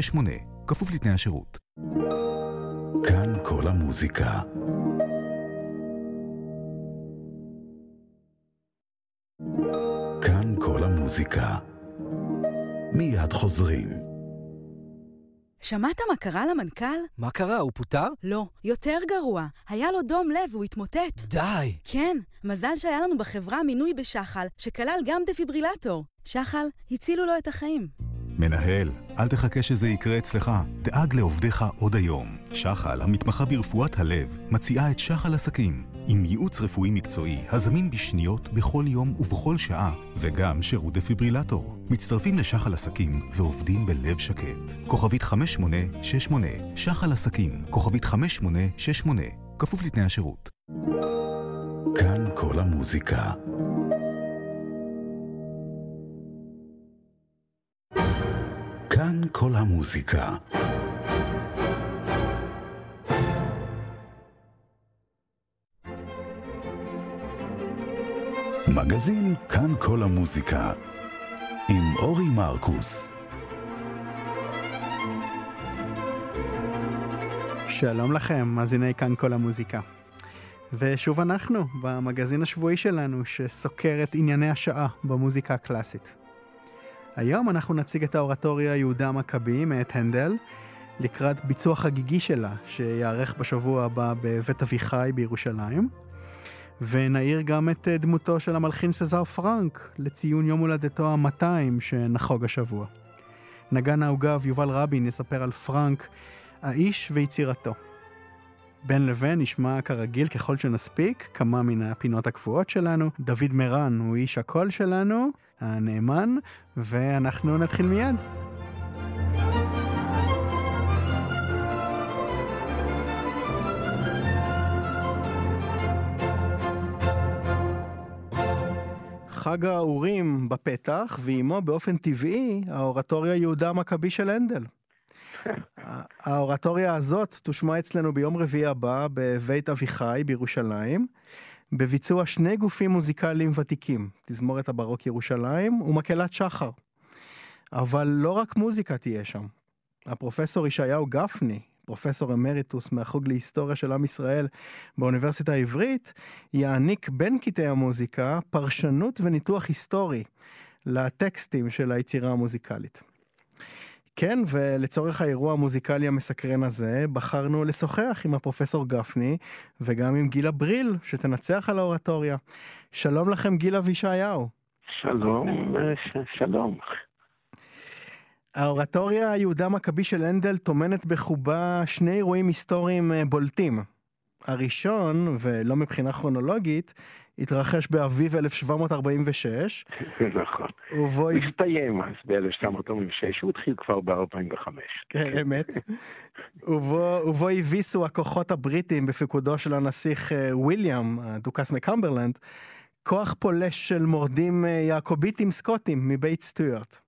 שמונה, כפוף לתנאי השירות. כאן כל המוזיקה. כאן כל המוזיקה. מיד חוזרים. שמעת מה קרה למנכ"ל? מה קרה, הוא פוטר? לא, יותר גרוע. היה לו דום לב והוא התמוטט. די. כן, מזל שהיה לנו בחברה מינוי בשחל, שכלל גם דפיברילטור. שחל, הצילו לו את החיים. מנהל, אל תחכה שזה יקרה אצלך. דאג לעובדיך עוד היום. שחל, המתמחה ברפואת הלב, מציעה את שחל עסקים. עם ייעוץ רפואי מקצועי, הזמין בשניות, בכל יום ובכל שעה, וגם שירות דפיברילטור. מצטרפים לשחל עסקים ועובדים בלב שקט. כוכבית 5868, שחל עסקים, כוכבית 5868, כפוף לתנאי השירות. כאן כל המוזיקה. כאן כל המוזיקה. מגזין כאן כל המוזיקה עם אורי מרקוס. שלום לכם, מאזיני כאן כל המוזיקה. ושוב אנחנו, במגזין השבועי שלנו, שסוקר את ענייני השעה במוזיקה הקלאסית. היום אנחנו נציג את האורטוריה יהודה המכבי מאת הנדל, לקראת ביצוע חגיגי שלה, שיארך בשבוע הבא בבית אביחי בירושלים. ונעיר גם את דמותו של המלחין סזר פרנק לציון יום הולדתו ה-200 שנחוג השבוע. נגן העוגב יובל רבין יספר על פרנק, האיש ויצירתו. בין לבין נשמע כרגיל ככל שנספיק כמה מן הפינות הקבועות שלנו. דוד מרן הוא איש הקול שלנו, הנאמן, ואנחנו נתחיל מיד. חג האורים בפתח, ועימו באופן טבעי האורטוריה יהודה המכבי של הנדל. האורטוריה הזאת תושמע אצלנו ביום רביעי הבא בבית אביחי בירושלים, בביצוע שני גופים מוזיקליים ותיקים, תזמורת הברוק ירושלים ומקהלת שחר. אבל לא רק מוזיקה תהיה שם. הפרופסור ישעיהו גפני, פרופסור אמריטוס מהחוג להיסטוריה של עם ישראל באוניברסיטה העברית, יעניק בין קטעי המוזיקה פרשנות וניתוח היסטורי לטקסטים של היצירה המוזיקלית. כן, ולצורך האירוע המוזיקלי המסקרן הזה, בחרנו לשוחח עם הפרופסור גפני וגם עם גילה בריל, שתנצח על האורטוריה. שלום לכם, גילה וישעיהו. שלום, שלום. האורטוריה יהודה מכבי של הנדל טומנת בחובה שני אירועים היסטוריים בולטים. הראשון, ולא מבחינה כרונולוגית, התרחש באביב 1746. נכון. ובו... הוא הסתיים אז ב-1746, הוא התחיל כבר ב-45. כן, אמת. ובו, הביסו הכוחות הבריטים בפיקודו של הנסיך וויליאם, הדוכס מקמברלנד, כוח פולש של מורדים יעקוביטים סקוטים מבית סטוארט.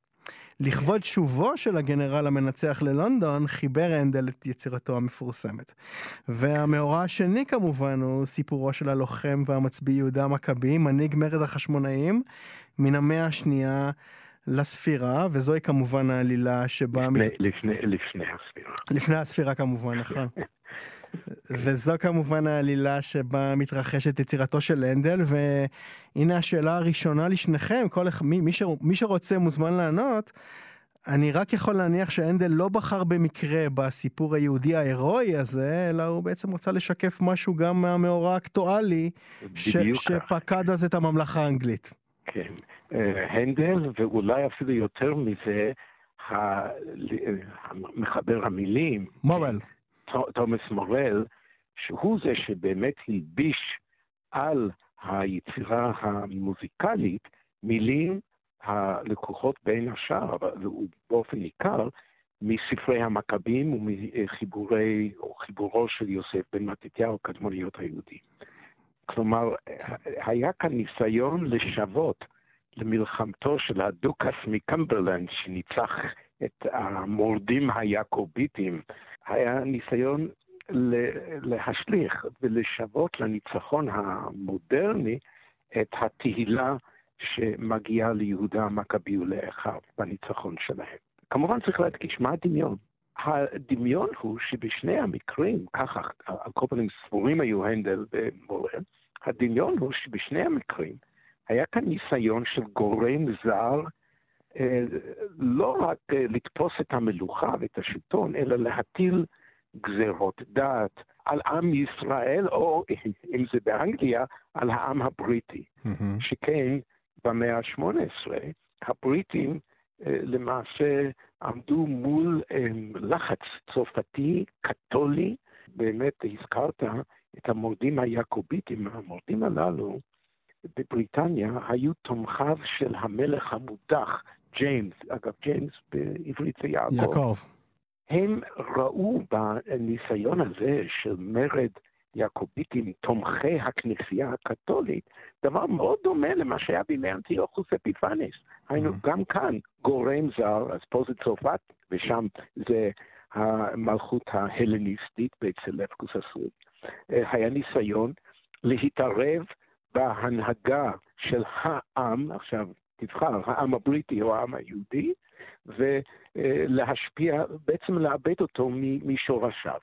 לכבוד שובו של הגנרל המנצח ללונדון, חיבר הנדל את יצירתו המפורסמת. והמאורע השני כמובן הוא סיפורו של הלוחם והמצביא יהודה המכבי, מנהיג מרד החשמונאים, מן המאה השנייה לספירה, וזוהי כמובן העלילה שבה... לפני, מת... לפני, לפני הספירה. לפני הספירה כמובן, נכון. וזו כמובן העלילה שבה מתרחשת יצירתו של הנדל, והנה השאלה הראשונה לשניכם, כל מי, מי, ש, מי שרוצה מוזמן לענות. אני רק יכול להניח שהנדל לא בחר במקרה בסיפור היהודי ההירואי הזה, אלא הוא בעצם רוצה לשקף משהו גם מהמאורע האקטואלי ש, שפקד אז את הממלכה האנגלית. כן, הנדל ואולי אפילו יותר מזה, מחבר המילים. מורל. תומאס מורל, שהוא זה שבאמת הלביש על היצירה המוזיקלית מילים הלקוחות בין השאר, ובאופן ניכר, מספרי המכבים ומחיבורי, או חיבורו של יוסף בן מתתיהו, קדמוניות היהודים. כלומר, היה כאן ניסיון לשוות למלחמתו של הדוכס מקמברלנד, שניצח את המורדים היעקוביטים, היה ניסיון להשליך ולשוות לניצחון המודרני את התהילה שמגיעה ליהודה המכבי ולאחיו בניצחון שלהם. כמובן צריך להדגיש מה הדמיון. הדמיון הוא שבשני המקרים, ככה על כל פנים ספורים היו הנדל ומורל, הדמיון הוא שבשני המקרים היה כאן ניסיון של גורם זר לא רק אה, לתפוס את המלוכה ואת השלטון, אלא להטיל גזרות דת על עם ישראל, או אם זה באנגליה, על העם הבריטי. Mm-hmm. שכן במאה ה-18 הבריטים אה, למעשה עמדו מול לחץ צרפתי, קתולי, באמת הזכרת את המורדים היעקוביטים, המורדים הללו בבריטניה היו תומכיו של המלך המודח, ג'יימס, אגב, ג'יימס בעברית זה יעקב. יעקב. הם ראו בניסיון הזה של מרד יעקוביטים, תומכי הכנסייה הקתולית, דבר מאוד דומה למה שהיה בימי אנטיוכוס אפיפניס. היינו mm-hmm. גם כאן גורם זר, אז פה זה צרפת, ושם זה המלכות ההלניסטית בצלפקוס הסוד. אה, היה ניסיון להתערב בהנהגה של העם, עכשיו תבחר, העם הבריטי או העם היהודי, ולהשפיע, בעצם לאבד אותו משורשיו.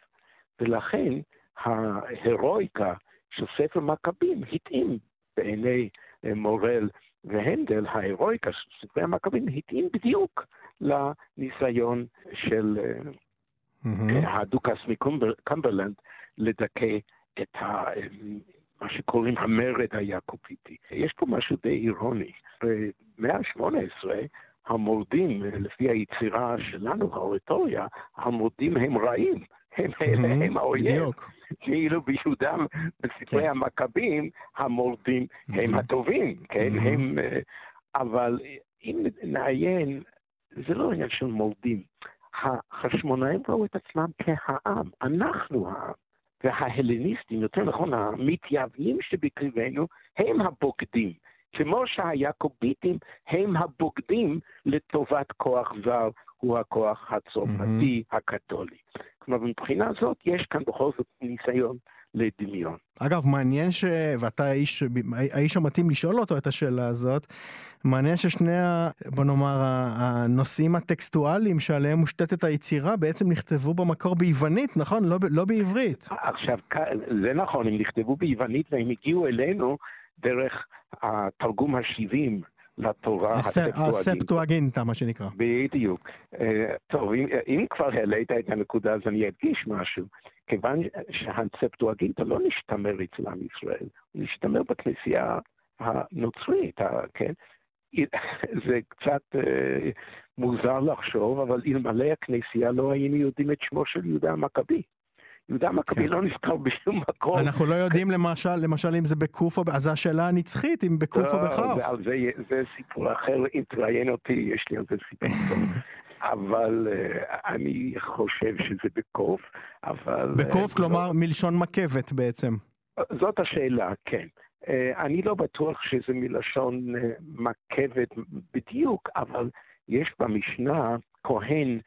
ולכן ההירואיקה של ספר מכבים התאים בעיני אה, מורל והנדל, ההירואיקה של ספרי המכבים התאים בדיוק לניסיון של mm-hmm. הדוכס מקומברלנד לדכא את ה... מה שקוראים המרד היעקוביטי. יש פה משהו די אירוני. במאה ה-18 המורדים, לפי היצירה שלנו, האורטוריה, המורדים הם רעים. הם, mm-hmm, הם האויב. בדיוק. כאילו ביהודה, בספרי כן. המכבים, המורדים mm-hmm. הם הטובים, כן? Mm-hmm. הם... אה, אבל אם נעיין, זה לא עניין של מורדים. החשמונאים ראו את עצמם כהעם, אנחנו העם. וההלניסטים, יותר נכון, המתייוונים שבקרבנו, הם הבוגדים. כמו שהיעקוביטים הם הבוגדים לטובת כוח זר, הוא הכוח הצרפתי mm-hmm. הקתולי. כלומר, מבחינה זאת, יש כאן בכל זאת ניסיון לדמיון. אגב, מעניין ש... ואתה האיש, האיש המתאים לשאול אותו את השאלה הזאת, מעניין ששני, ה... בוא נאמר, הנושאים הטקסטואליים שעליהם מושתתת היצירה בעצם נכתבו במקור ביוונית, נכון? לא, לא בעברית. עכשיו, זה נכון, הם נכתבו ביוונית והם הגיעו אלינו דרך התרגום ה-70 לתורה הספטואגינטה, מה שנקרא. בדיוק. אה, טוב, אם, אם כבר העלית את הנקודה, אז אני אדגיש משהו. כיוון שהספטואגינטה לא נשתמר אצל עם ישראל, הוא נשתמר בכנסייה הנוצרית, כן? זה קצת אה, מוזר לחשוב, אבל אלמלא הכנסייה לא היינו יודעים את שמו של יהודה המכבי. יהודה המכבי כן. לא נזכר בשום מקום. אנחנו לא יודעים למשל, למשל אם זה בקוף או, אז זו השאלה הנצחית, אם בקוף או לא, בכף. זה, זה סיפור אחר, אם תראיין אותי, יש לי על זה סיפור טוב. אבל uh, אני חושב שזה בקוף, אבל... בקוף, uh, כלומר. מלשון מכבת בעצם. זאת השאלה, כן. Uh, אני לא בטוח שזה מלשון uh, מכבת בדיוק, אבל יש במשנה כהן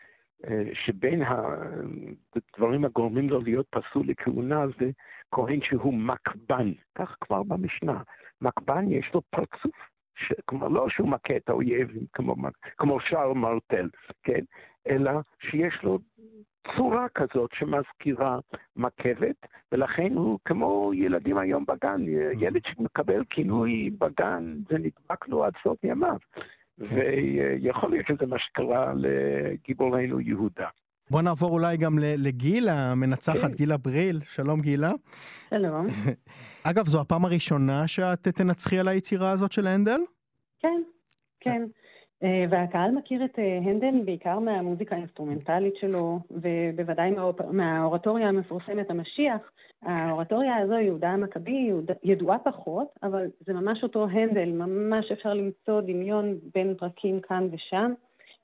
שבין הדברים הגורמים לו להיות פסול לכהונה זה כהן שהוא מקבן, כך כבר במשנה. מקבן יש לו פרצוף, ש... כלומר לא שהוא מכה את האויב כמו, כמו שער מרטל, כן? אלא שיש לו צורה כזאת שמזכירה מכבת, ולכן הוא כמו ילדים היום בגן, ילד שמקבל כינוי בגן, זה נדבק לו עד סוף ימיו. כן. ויכול להיות שזה מה שקרה לגיבורנו יהודה. בוא נעבור אולי גם לגילה, המנצחת כן. גילה בריל. שלום גילה. שלום. אגב, זו הפעם הראשונה שאת תנצחי על היצירה הזאת של הנדל? כן, כן. אה, והקהל מכיר את אה, הנדל בעיקר מהמוזיקה האינסטרומנטלית שלו, ובוודאי מהאורטוריה המפורסמת המשיח. האורטוריה הזו, יהודה המכבי, ידועה פחות, אבל זה ממש אותו הנדל, ממש אפשר למצוא דמיון בין פרקים כאן ושם.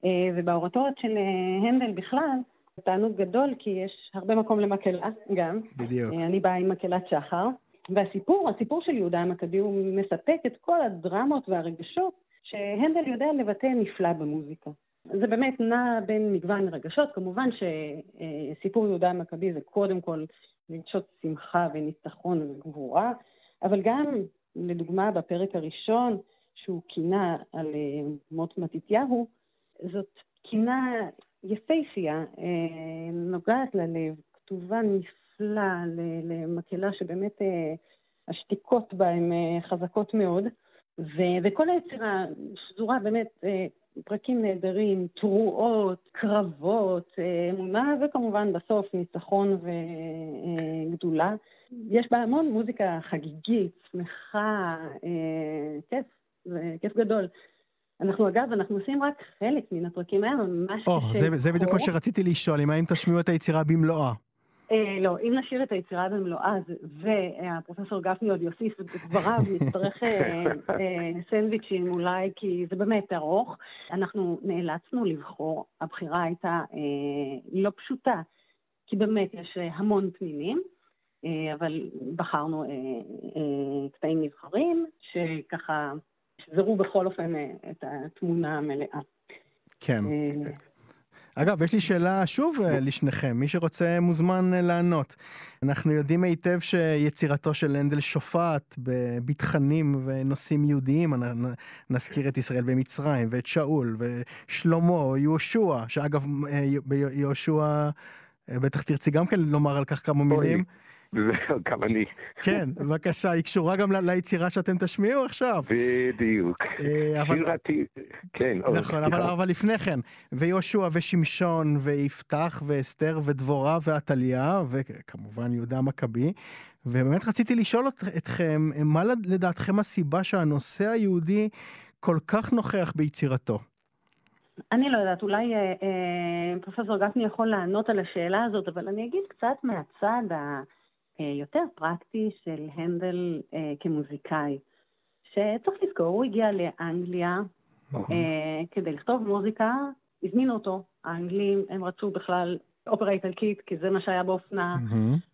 אה, ובאורטוריות של הנדל בכלל, תענוג גדול, כי יש הרבה מקום למקהלה גם. בדיוק. אני באה עם מקהלת שחר. והסיפור, הסיפור של יהודה המכבי, הוא מספק את כל הדרמות והרגשות שהנדל יודע לבטא נפלא במוזיקה. זה באמת נע בין מגוון רגשות, כמובן שסיפור יהודה המכבי זה קודם כל רגשות שמחה וניצחון וגבורה, אבל גם, לדוגמה, בפרק הראשון, שהוא כינה על אה, מות מתתיהו, זאת קינה יפייפייה, נוגעת ללב, כתובה נפלא למקהלה שבאמת השתיקות בה הן חזקות מאוד. ו- וכל היצירה שזורה באמת אה, פרקים נהדרים, תרועות, קרבות, אה, אמונה, וכמובן בסוף ניצחון וגדולה. יש בה המון מוזיקה חגיגית, שמחה, אה, כיף, כיף גדול. אנחנו אגב, אנחנו עושים רק חלק מן הפרקים האלה, ממש oh, קשה. זה, זה בדיוק מה שרציתי לשאול, אם האם תשמיעו את היצירה במלואה. אה, לא, אם נשאיר את היצירה במלואה, והפרופסור גפני עוד יוסיף את דבריו, נצטרך אה, אה, סנדוויצ'ים אולי, כי זה באמת ארוך. אנחנו נאלצנו לבחור, הבחירה הייתה לא פשוטה, כי באמת יש המון פנינים, אבל בחרנו קטעים נבחרים, שככה שזרו בכל אופן את התמונה המלאה. כן. אגב, יש לי שאלה שוב אה, לשניכם, מי שרוצה מוזמן אה, לענות. אנחנו יודעים היטב שיצירתו של הנדל שופעת בתכנים ונושאים יהודיים, נזכיר את ישראל במצרים, ואת שאול, ושלמה, יהושע, שאגב, אה, יהושע, בטח תרצי גם כן לומר על כך כמה מילים. וזהו, גם אני. כן, בבקשה, היא קשורה גם ליצירה שאתם תשמיעו עכשיו. בדיוק. אה, שירתי, כן. נכון, אבל לפני כן, ויהושע ושמשון ויפתח ואסתר ודבורה ועתליה, וכמובן יהודה המכבי. ובאמת רציתי לשאול אתכם, מה לדעתכם הסיבה שהנושא היהודי כל כך נוכח ביצירתו? אני לא יודעת, אולי אה, אה, פרופסור גפני יכול לענות על השאלה הזאת, אבל אני אגיד קצת מהצד ה... אה, יותר פרקטי של הנדל אה, כמוזיקאי. שצריך לזכור, הוא הגיע לאנגליה אה, כדי לכתוב מוזיקה, הזמינו אותו. האנגלים, הם רצו בכלל אופרה איטלקית, כי זה מה שהיה באופנה.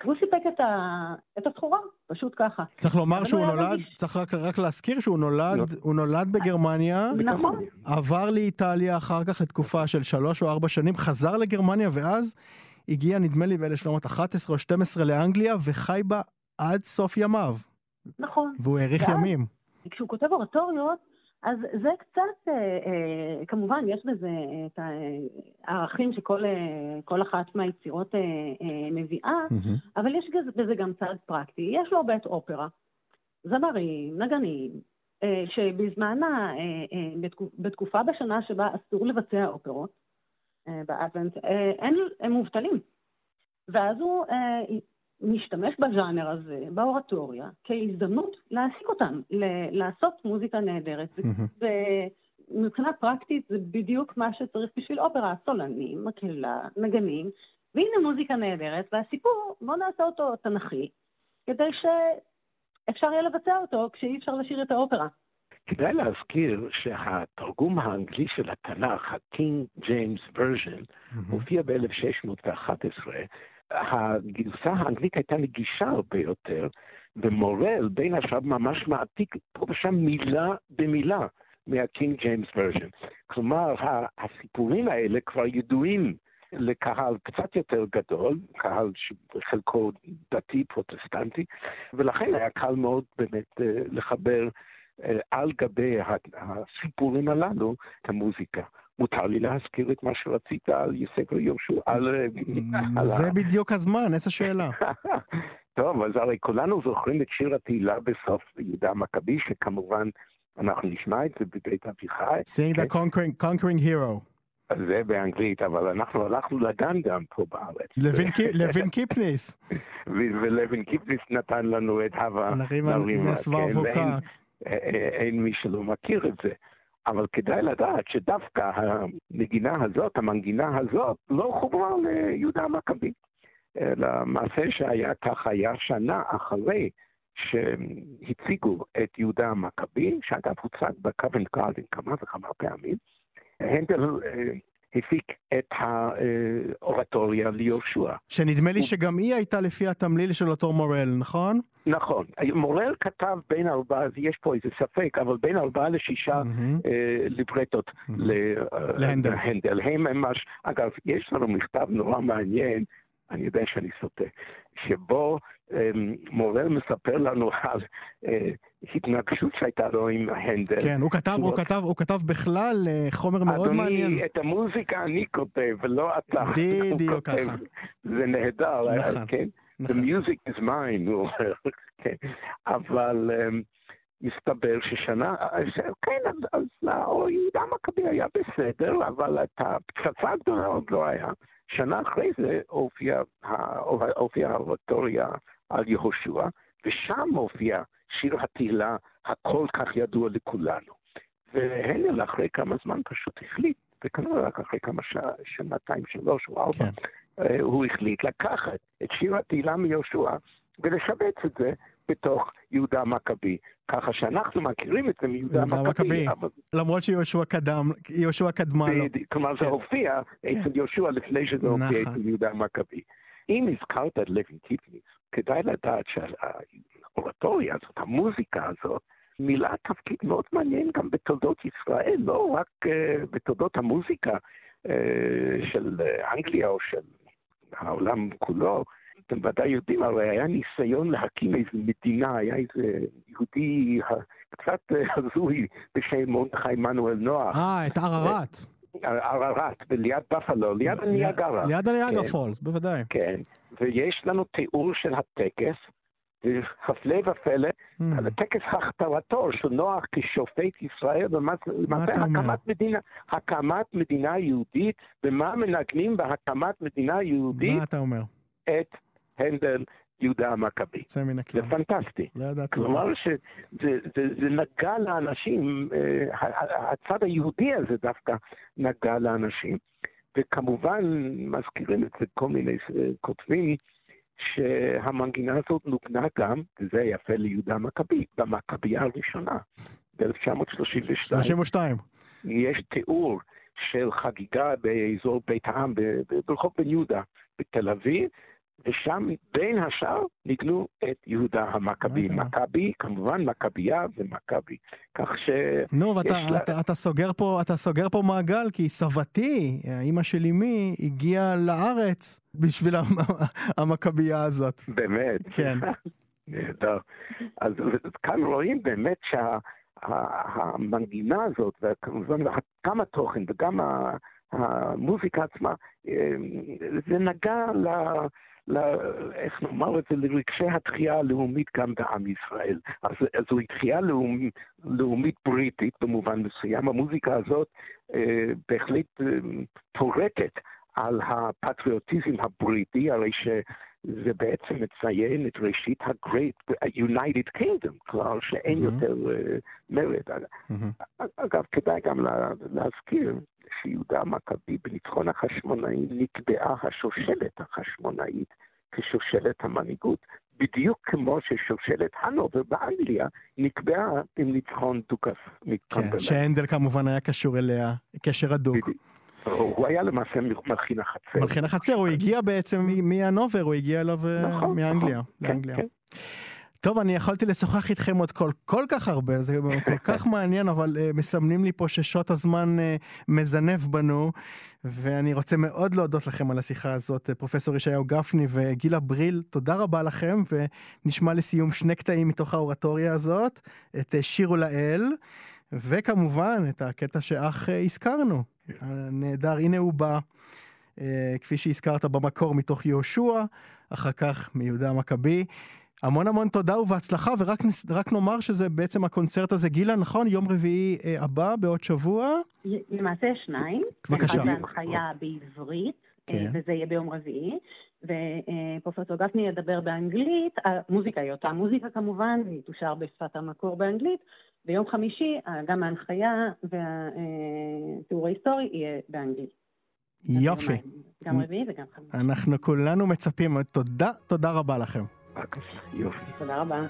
והוא סיפק את, ה... את התחורה, פשוט ככה. צריך לומר שהוא נולד, מרגיש... צריך רק, רק להזכיר שהוא נולד, לא. הוא נולד בגרמניה, נכון. עבר לאיטליה אחר כך לתקופה של שלוש או ארבע שנים, חזר לגרמניה, ואז הגיע נדמה לי ב-1711 או 12 לאנגליה וחי בה עד סוף ימיו. נכון. והוא האריך ימים. כשהוא כותב אורטוריות, אז זה קצת, אה, אה, כמובן, יש בזה את הערכים שכל אה, אחת מהיצירות אה, אה, מביאה, mm-hmm. אבל יש בזה גם צד פרקטי. יש לו בית אופרה, זמרים, נגנים, אה, שבזמן, אה, אה, בתקופ, בתקופה בשנה שבה אסור לבצע אופרות, אה, באדוונט, אה, הם מובטלים. ואז הוא אה, משתמש בז'אנר הזה, באורטוריה, כהזדמנות להעסיק אותם, לעשות מוזיקה נהדרת. ומבחינה פרקטית זה בדיוק מה שצריך בשביל אופרה, סולנים, מקהלה, נגנים, והנה מוזיקה נהדרת, והסיפור, בואו נעשה אותו תנכי, כדי שאפשר יהיה לבצע אותו כשאי אפשר לשיר את האופרה. כדאי להזכיר שהתרגום האנגלי של התנ"ך, ה-King James Version, mm-hmm. הופיע ב-1611. הגרסה האנגלית הייתה נגישה הרבה יותר, ומורל בין השאר ממש מעתיק פה ושם מילה במילה מה-King James Version. כלומר, הסיפורים האלה כבר ידועים לקהל קצת יותר גדול, קהל שחלקו דתי פרוטסטנטי, ולכן היה קל מאוד באמת אה, לחבר על גבי הסיפורים הללו את המוזיקה. מותר לי להזכיר את מה שרצית על ספר יהושע, על... זה בדיוק הזמן, איזה שאלה. טוב, אז הרי כולנו זוכרים את שיר התהילה בסוף יהודה המכבי, שכמובן אנחנו נשמע את זה בבית אביחי. Sing the כן? conquering, conquering hero. זה באנגלית, אבל אנחנו הלכנו לגן גם פה בארץ. לוין קיפניס. ולוין קיפניס נתן לנו את הווה. נרימה אבוקה. אין מי שלא מכיר את זה. אבל כדאי לדעת שדווקא הנגינה הזאת, המנגינה הזאת, לא חוברה ליהודה המכבי. אלא מעשה שהיה כך היה שנה אחרי שהציגו את יהודה המכבי, שאגב הוצג בקוונט גארדן כמה וכמה פעמים. הנדל אה, הפיק את האורטוריה ליהושע. שנדמה לי שגם היא הייתה לפי התמליל של אותו מורל, נכון? נכון. מורל כתב בין ארבעה, יש פה איזה ספק, אבל בין ארבעה לשישה mm-hmm. אה, ליברטות mm-hmm. להנדל. להנדל. הם ממש, אגב, יש לנו מכתב נורא מעניין, אני יודע שאני סוטה, שבו אה, מורל מספר לנו על אה, ההתנגשות שהייתה לו עם הנדל. כן, הוא כתב, הוא כתב, הוא כתב בכלל אה, חומר מאוד מעניין. אדוני, את המוזיקה אני כותב, ולא אתה. בדיוק ככה. זה נהדר, נכון, כן? נכון. The music is mine, הוא אומר, כן. אבל אמ, מסתבר ששנה, כן, אז- יהודה מכבי היה בסדר, אבל את הפצצה הגדולה עוד לא היה. שנה אחרי זה הופיעה הופיעה האורטוריה על יהושע, ושם הופיע שיר התהילה הכל כך ידוע לכולנו. והנל אחרי כמה זמן פשוט החליט, וכנראה רק אחרי כמה ש... שנתיים, שלוש או ארבע, כן. אה, הוא החליט לקחת את שיר התהילה מיהושע ולשבץ את זה בתוך יהודה המכבי. ככה שאנחנו מכירים את זה מיהודה יהודה המכבי. אבל למרות שיהושע קדם, יהושע קדמה לו. כלומר זה כן. הופיע אצל יהושע לפני שזה הופיע נכון. אצל יהודה המכבי. אם הזכרת את לוין טיפניס, כדאי לדעת שהאורטוריה הזאת, המוזיקה הזאת, מילאה תפקיד מאוד מעניין גם בתולדות ישראל, לא רק אה, בתולדות המוזיקה אה, של אנגליה או של העולם כולו. אתם ודאי יודעים, הרי היה ניסיון להקים איזו מדינה, היה איזה יהודי קצת אה, הזוי בשם מרדכי עמנואל נוח. אה, את ערערת. ערערת, ליד בפלו, ליד הניאגרה. ליד הניאגרה כן. פולס, בוודאי. כן, ויש לנו תיאור של הטקס, והפלא ופלא, Hmm. על טקס הכתרתו של נוח כשופט ישראל, אומר? הקמת מדינה, הקמת מדינה יהודית, ומה מנגנים בהקמת מדינה יהודית? מה אתה אומר? את הנדל יהודה המכבי. יוצא מן זה הכלל. פנטסטי. לא ידעתי את זה. כלומר שזה זה, זה נגע לאנשים, אה, הצד היהודי הזה דווקא נגע לאנשים. וכמובן מזכירים את זה כל מיני אה, כותבים, שהמנגינה הזאת נוגנה גם, וזה יפה ליהודה המכבי, במכבייה הראשונה, ב-1932. 32. יש תיאור של חגיגה באזור בית העם, ברחוב בן יהודה בתל אביב, ושם בין השאר ניגנו את יהודה המכבי. אוקיי. מכבי, כמובן מכבייה ומכבי. כך ש... נו, ואתה לה- אתה, אתה סוגר פה, אתה סוגר פה מעגל, כי סבתי, אימא של אמי, הגיעה לארץ בשביל המ- המכבייה הזאת. באמת. כן. נהדר. אז כאן רואים באמת שהמנגינה הזאת, וכמובן גם התוכן וגם המוזיקה עצמה, אה, זה נגע ל... איך נאמר את זה, לרגשי התחייה הלאומית גם בעם ישראל. אז, זוהי תחייה לאומ... לאומית בריטית במובן מסוים. המוזיקה הזאת אה, בהחלט אה, פורטת על הפטריוטיזם הבריטי, הרי שזה בעצם מציין את ראשית ה-Great United Kingdom, כלומר שאין Mhm. יותר אה, מרד. מהמם. אגב, כדאי גם לה- להזכיר שיהודה המכבי בניצחון החשמונאים נקבעה השושלת החשמונאית כשושלת המנהיגות, בדיוק כמו ששושלת הנובר באנגליה נקבעה עם ניצחון דוכס כן, מקמברלנד. שהנדל כמובן היה קשור אליה, קשר הדוק. בדיוק. הוא היה למעשה מלחין החצר. מלחין החצר, הוא הגיע בעצם מ- מהנובר, הוא הגיע אליו אה, נכון, מאנגליה, נכון. כן, לאנגליה. כן. טוב, אני יכולתי לשוחח איתכם עוד כל, כל כך הרבה, זה כל כך מעניין, אבל uh, מסמנים לי פה ששעות הזמן uh, מזנב בנו, ואני רוצה מאוד להודות לכם על השיחה הזאת, uh, פרופסור ישעיהו גפני וגילה בריל, תודה רבה לכם, ונשמע לסיום שני קטעים מתוך האורטוריה הזאת, את uh, שירו לאל, וכמובן את הקטע שאך uh, הזכרנו, הנהדר, הנה הוא בא. uh, כפי שהזכרת במקור מתוך יהושע, אחר כך מיהודה המכבי. המון המון תודה ובהצלחה, ורק נאמר שזה בעצם הקונצרט הזה, גילה, נכון? יום רביעי אה, הבא, בעוד שבוע? למעשה שניים. בבקשה. אחד בהנחיה בעברית, אה, כן. וזה יהיה ביום רביעי. ופרופסור גפני ידבר באנגלית, המוזיקה היא אותה מוזיקה כמובן, היא תושר בשפת המקור באנגלית. ביום חמישי אה, גם ההנחיה והתיאור ההיסטורי יהיה באנגלית. יופי. גם רביעי וגם חמישי. אנחנו כולנו מצפים, תודה, תודה רבה לכם. בבקשה, יופי, תודה רבה.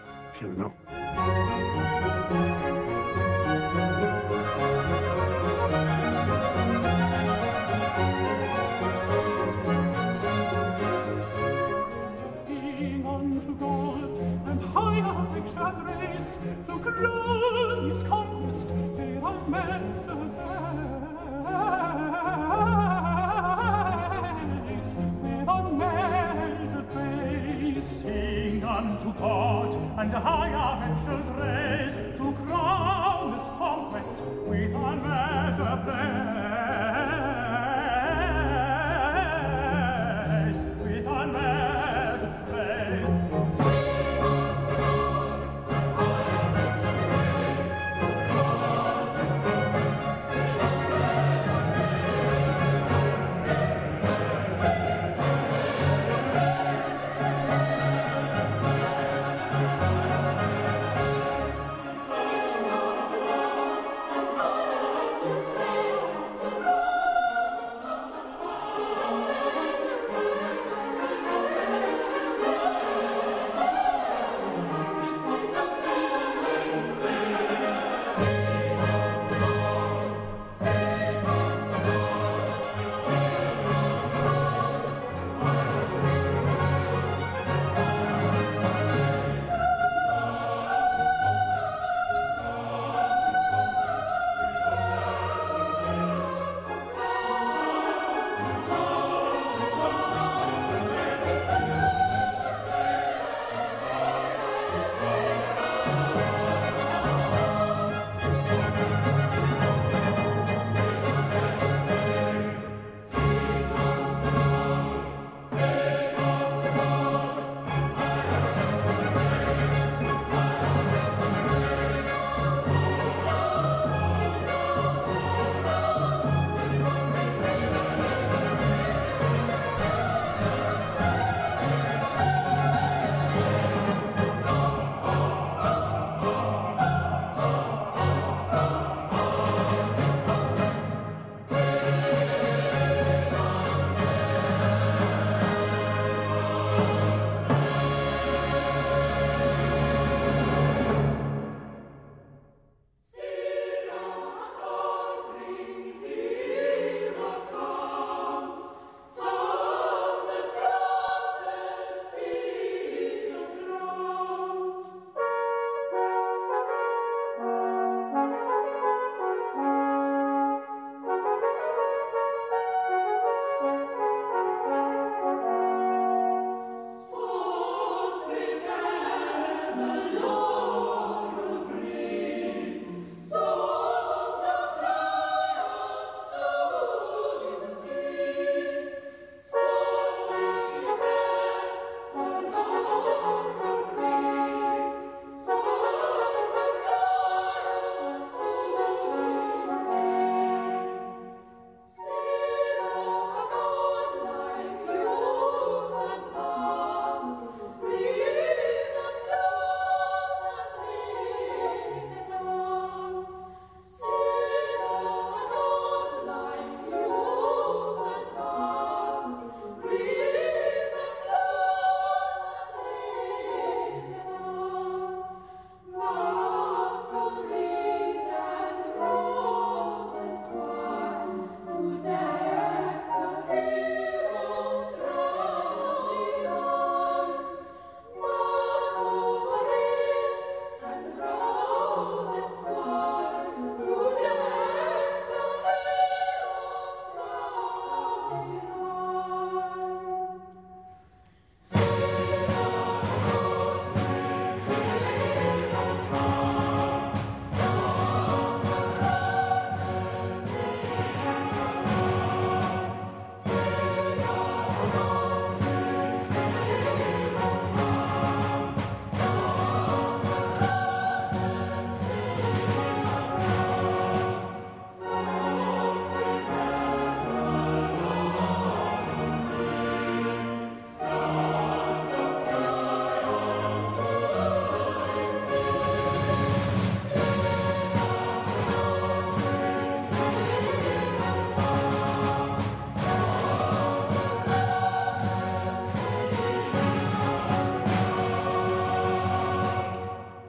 שלום. and high affection raise to crown this conquest with unmeasured praise.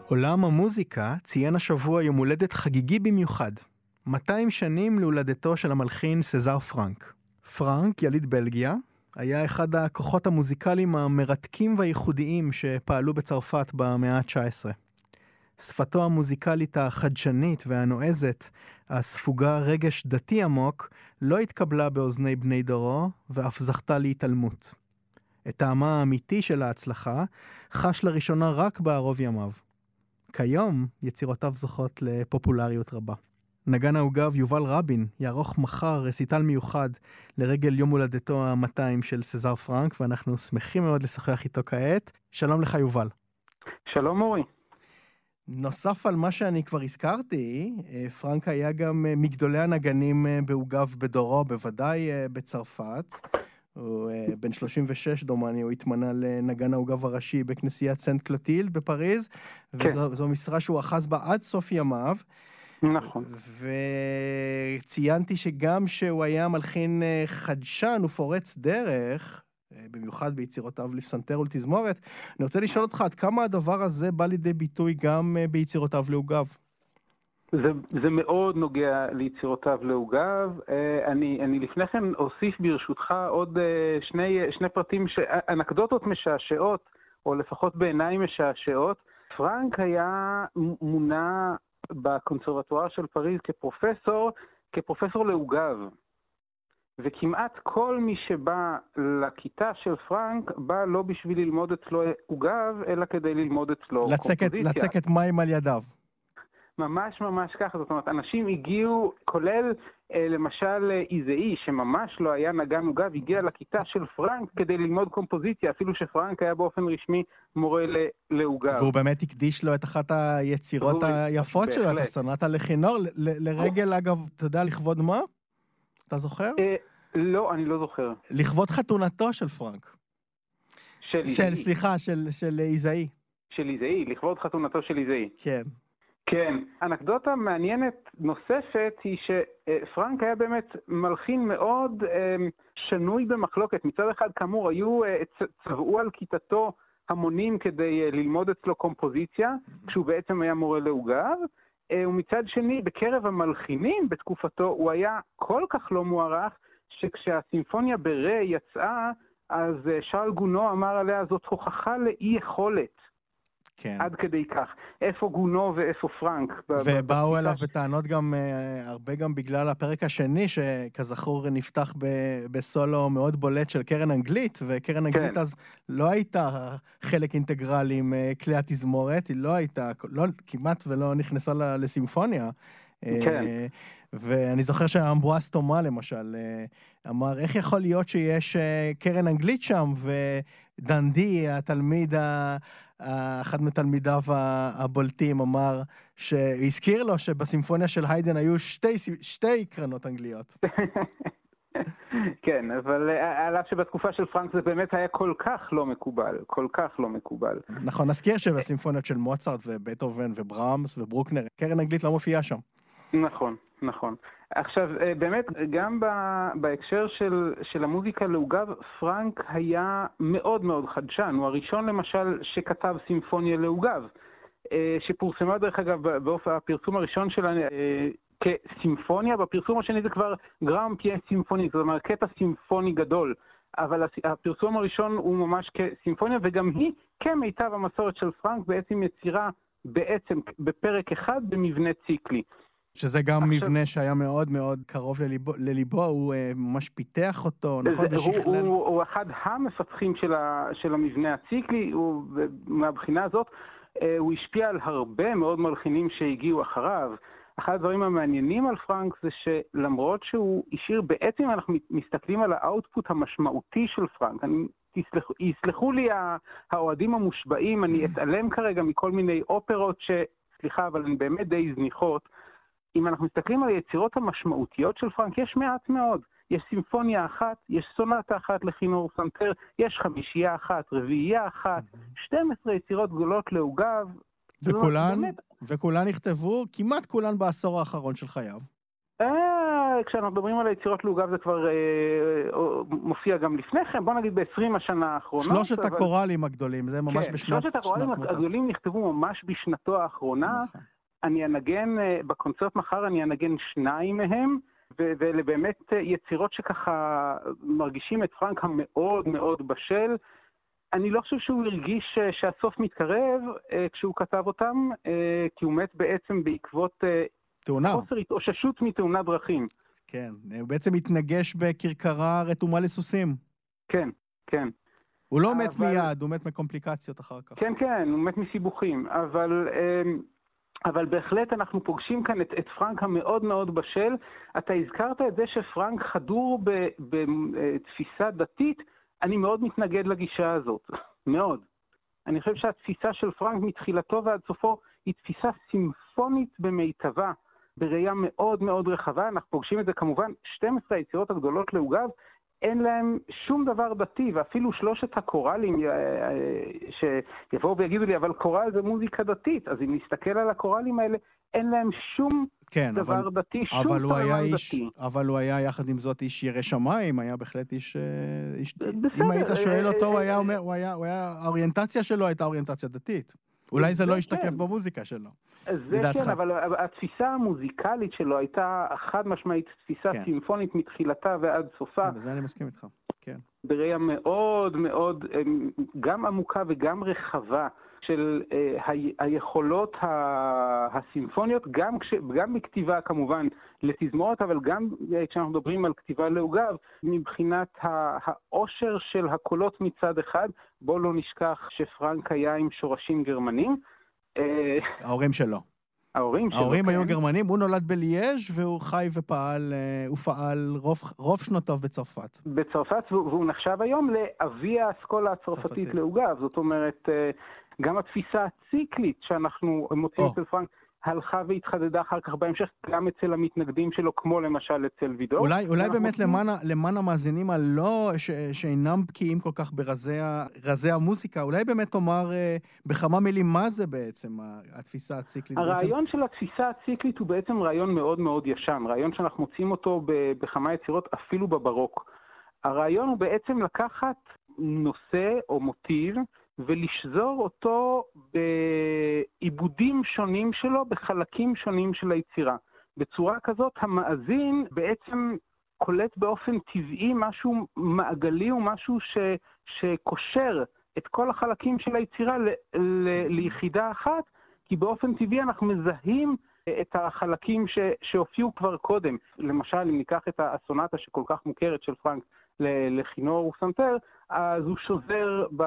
עולם המוזיקה ציין השבוע יום הולדת חגיגי במיוחד. 200 שנים להולדתו של המלחין סזר פרנק. פרנק, יליד בלגיה, היה אחד הכוחות המוזיקליים המרתקים והייחודיים שפעלו בצרפת במאה ה-19. שפתו המוזיקלית החדשנית והנועזת, הספוגה רגש דתי עמוק, לא התקבלה באוזני בני דורו, ואף זכתה להתעלמות. את טעמה האמיתי של ההצלחה, חש לראשונה רק בערוב ימיו. כיום יצירותיו זוכות לפופולריות רבה. נגן העוגב יובל רבין יערוך מחר רסיטל מיוחד לרגל יום הולדתו ה-200 של סזר פרנק, ואנחנו שמחים מאוד לשוחח איתו כעת. שלום לך יובל. שלום אורי. נוסף על מה שאני כבר הזכרתי, אה, פרנק היה גם אה, מגדולי הנגנים אה, בעוגב בדורו, בוודאי בצרפת. הוא בן 36 דומני, הוא התמנה לנגן העוגב הראשי בכנסיית סנט קלוטילד בפריז, כן. וזו משרה שהוא אחז בה עד סוף ימיו. נכון. וציינתי שגם שהוא היה מלחין חדשן ופורץ דרך, אה, במיוחד ביצירותיו לפסנתר ולתזמורת. אני רוצה לשאול אותך, עד כמה הדבר הזה בא לידי ביטוי גם אה, ביצירותיו לעוגב? זה, זה מאוד נוגע ליצירותיו לעוגב. אה, אני, אני לפני כן אוסיף ברשותך עוד שני, שני פרטים, אנקדוטות משעשעות, או לפחות בעיניי משעשעות. פרנק היה מונה בקונסרבטואר של פריז כפרופסור, כפרופסור לעוגב. וכמעט כל מי שבא לכיתה של פרנק, בא לא בשביל ללמוד אצלו עוגב, אלא כדי ללמוד אצלו לצקת, קומפוזיציה. לצקת מים על ידיו. ממש ממש ככה, זאת אומרת, אנשים הגיעו, כולל אה, למשל איזאי, שממש לא היה נגן עוגב, הגיע לכיתה של פרנק כדי ללמוד קומפוזיציה, אפילו שפרנק היה באופן רשמי מורה לעוגב. והוא באמת הקדיש לו את אחת היצירות היפות. שלו, את הסונטה לכינור, לרגל, אגב, אתה יודע לכבוד מה? אתה זוכר? אה, לא, אני לא זוכר. לכבוד חתונתו של פרנק. של איזאי. סליחה, של איזאי. של איזאי, לכבוד חתונתו של איזאי. כן. כן. אנקדוטה מעניינת נוספת היא שפרנק היה באמת מלחין מאוד אה, שנוי במחלוקת. מצד אחד, כאמור, היו, אה, צבעו על כיתתו המונים כדי ללמוד אצלו קומפוזיציה, כשהוא בעצם היה מורה לעוגב. אה, ומצד שני, בקרב המלחינים בתקופתו הוא היה כל כך לא מוערך, שכשהסימפוניה ברה יצאה, אז אה, שרל גונו אמר עליה, זאת הוכחה לאי יכולת. כן. עד כדי כך. איפה גונו ואיפה פרנק. ובאו אליו ש... בטענות גם, uh, הרבה גם בגלל הפרק השני, שכזכור נפתח ב, בסולו מאוד בולט של קרן אנגלית, וקרן אנגלית כן. אז לא הייתה חלק אינטגרלי עם uh, כלי התזמורת, היא לא הייתה, לא, כמעט ולא נכנסה לסימפוניה. כן. Uh, ואני זוכר שאמברואס תומה למשל אמר, איך יכול להיות שיש קרן אנגלית שם, ודנדי, התלמיד ה... אחד מתלמידיו הבולטים אמר, שהזכיר לו שבסימפוניה של היידן היו שתי, שתי קרנות אנגליות. כן, אבל אה, על אף שבתקופה של פרנק זה באמת היה כל כך לא מקובל, כל כך לא מקובל. נכון, נזכיר שבסימפוניות של מוצרט ובטהובן וברמס וברוקנר, קרן אנגלית לא מופיעה שם. נכון, נכון. עכשיו, אה, באמת, גם בהקשר של, של המוזיקה לעוגב, פרנק היה מאוד מאוד חדשן. הוא הראשון, למשל, שכתב סימפוניה לעוגב, אה, שפורסמה, דרך אגב, באופן הפרסום הראשון שלה אה, כסימפוניה, בפרסום השני זה כבר גראם פיה סימפוני, זאת אומרת, קטע סימפוני גדול. אבל הפרסום הראשון הוא ממש כסימפוניה, וגם היא, כמיטב המסורת של פרנק, בעצם יצירה בעצם בפרק אחד במבנה ציקלי. שזה גם עכשיו... מבנה שהיה מאוד מאוד קרוב לליבו, לליבו הוא uh, ממש פיתח אותו, נכון? ושכלל... הוא, הוא, הוא אחד המפתחים של, ה, של המבנה הציקלי, הוא, מהבחינה הזאת uh, הוא השפיע על הרבה מאוד מלחינים שהגיעו אחריו. אחד הדברים המעניינים על פרנק זה שלמרות שהוא השאיר, בעצם אנחנו מסתכלים על האאוטפוט המשמעותי של פרנק, אני, תסלח, יסלחו לי האוהדים המושבעים, אני אתעלם כרגע מכל מיני אופרות ש... סליחה, אבל הן באמת די זניחות. אם אנחנו מסתכלים על היצירות המשמעותיות של פרנק, יש מעט מאוד. יש סימפוניה אחת, יש סונטה אחת לכינור פסנתר, יש חמישייה אחת, רביעייה אחת, 12 יצירות גדולות לעוגב. וכולן, באמת... וכולן נכתבו, כמעט כולן בעשור האחרון של חייו. אה, כשאנחנו מדברים על היצירות לעוגב זה כבר אה, מופיע גם לפני כן, בוא נגיד ב-20 השנה האחרונה. שלושת אבל... הקוראלים הגדולים, זה ממש כן, בשנת... שלושת הקוראלים הגדולים נכתבו ממש בשנתו האחרונה. נכון. אני אנגן, אה, בקונצרט מחר אני אנגן שניים מהם, ואלה באמת אה, יצירות שככה מרגישים את פרנק המאוד מאוד בשל. אני לא חושב שהוא הרגיש אה, שהסוף מתקרב כשהוא כתב אותם, כי הוא מת בעצם בעקבות תאונה. חוסר התאוששות מתאונת דרכים. כן, הוא בעצם התנגש בכרכרה רתומה לסוסים. כן, כן. הוא לא מת אבל- מיד, הוא מת מקומפליקציות אחר כך. כן, כן, הוא מת מסיבוכים, אבל, אמ, אבל בהחלט אנחנו פוגשים כאן את, את פרנק המאוד מאוד בשל. אתה הזכרת את זה שפרנק חדור בתפיסה דתית, אני מאוד מתנגד לגישה הזאת, מאוד. אני חושב שהתפיסה של פרנק מתחילתו ועד סופו היא תפיסה סימפונית במיטבה, בראייה מאוד מאוד רחבה. אנחנו פוגשים את זה כמובן, 12 היצירות הגדולות לעוגב, אין להם שום דבר דתי, ואפילו שלושת הקוראלים אה, אה, שיבואו ויגידו לי, אבל קורל זה מוזיקה דתית, אז אם נסתכל על הקוראלים האלה, אין להם שום כן, דבר אבל, דתי, שום אבל, היה סממן איש, דתי. אבל הוא היה יחד עם זאת איש ירא שמיים, היה בהחלט איש... אה, איש בסדר, אם היית שואל אותו, הוא היה אומר, הוא היה, הוא היה, האוריינטציה שלו הייתה אוריינטציה דתית. אולי זה זה לא השתקף כן. במוזיקה שלו. זה לדעתך. כן, אבל התפיסה המוזיקלית שלו הייתה חד משמעית תפיסה כן. סימפונית מתחילתה ועד סופה. כן, בזה אני מסכים איתך. כן. בראייה מאוד מאוד אמ, גם עמוקה וגם רחבה של אה, ה- היכולות ה- הסימפוניות, גם, כש, גם בכתיבה כמובן לתזמורת, אבל גם אה, כשאנחנו מדברים על כתיבה לעוגב, מבחינת העושר של הקולות מצד אחד, בואו לא נשכח שפרנק היה עם שורשים גרמנים. אה, ההורים שלו. ההורים שלו, ההורים היו כן. גרמנים, הוא נולד בליאז' והוא חי ופעל, אה, הוא פעל רוב, רוב שנותיו בצרפת. בצרפת, והוא נחשב היום לאבי האסכולה הצרפתית צרפתית. לעוגב. זאת אומרת, אה, גם התפיסה הציקלית שאנחנו מוצאים או. אצל פרנק הלכה והתחדדה אחר כך בהמשך, גם אצל המתנגדים שלו, כמו למשל אצל וידור. אולי, אולי באמת מוצאים- למען, למען המאזינים הלא, ש, שאינם בקיאים כל כך ברזי ה- רזי המוזיקה, אולי באמת תאמר אה, בכמה מילים מה זה בעצם התפיסה הציקלית. בעצם, הרעיון של התפיסה הציקלית הוא בעצם רעיון מאוד מאוד ישן, רעיון שאנחנו מוצאים אותו ב- בכמה יצירות, אפילו בברוק. הרעיון הוא בעצם לקחת נושא או מוטיב ולשזור אותו בעיבודים שונים שלו, בחלקים שונים של היצירה. בצורה כזאת המאזין בעצם קולט באופן טבעי משהו מעגלי ומשהו ש, שקושר את כל החלקים של היצירה ל, ל, ליחידה אחת, כי באופן טבעי אנחנו מזהים את החלקים ש, שהופיעו כבר קודם. למשל, אם ניקח את הסונטה שכל כך מוכרת של פרנק לכינור ופסנתר, אז הוא שוזר, ב,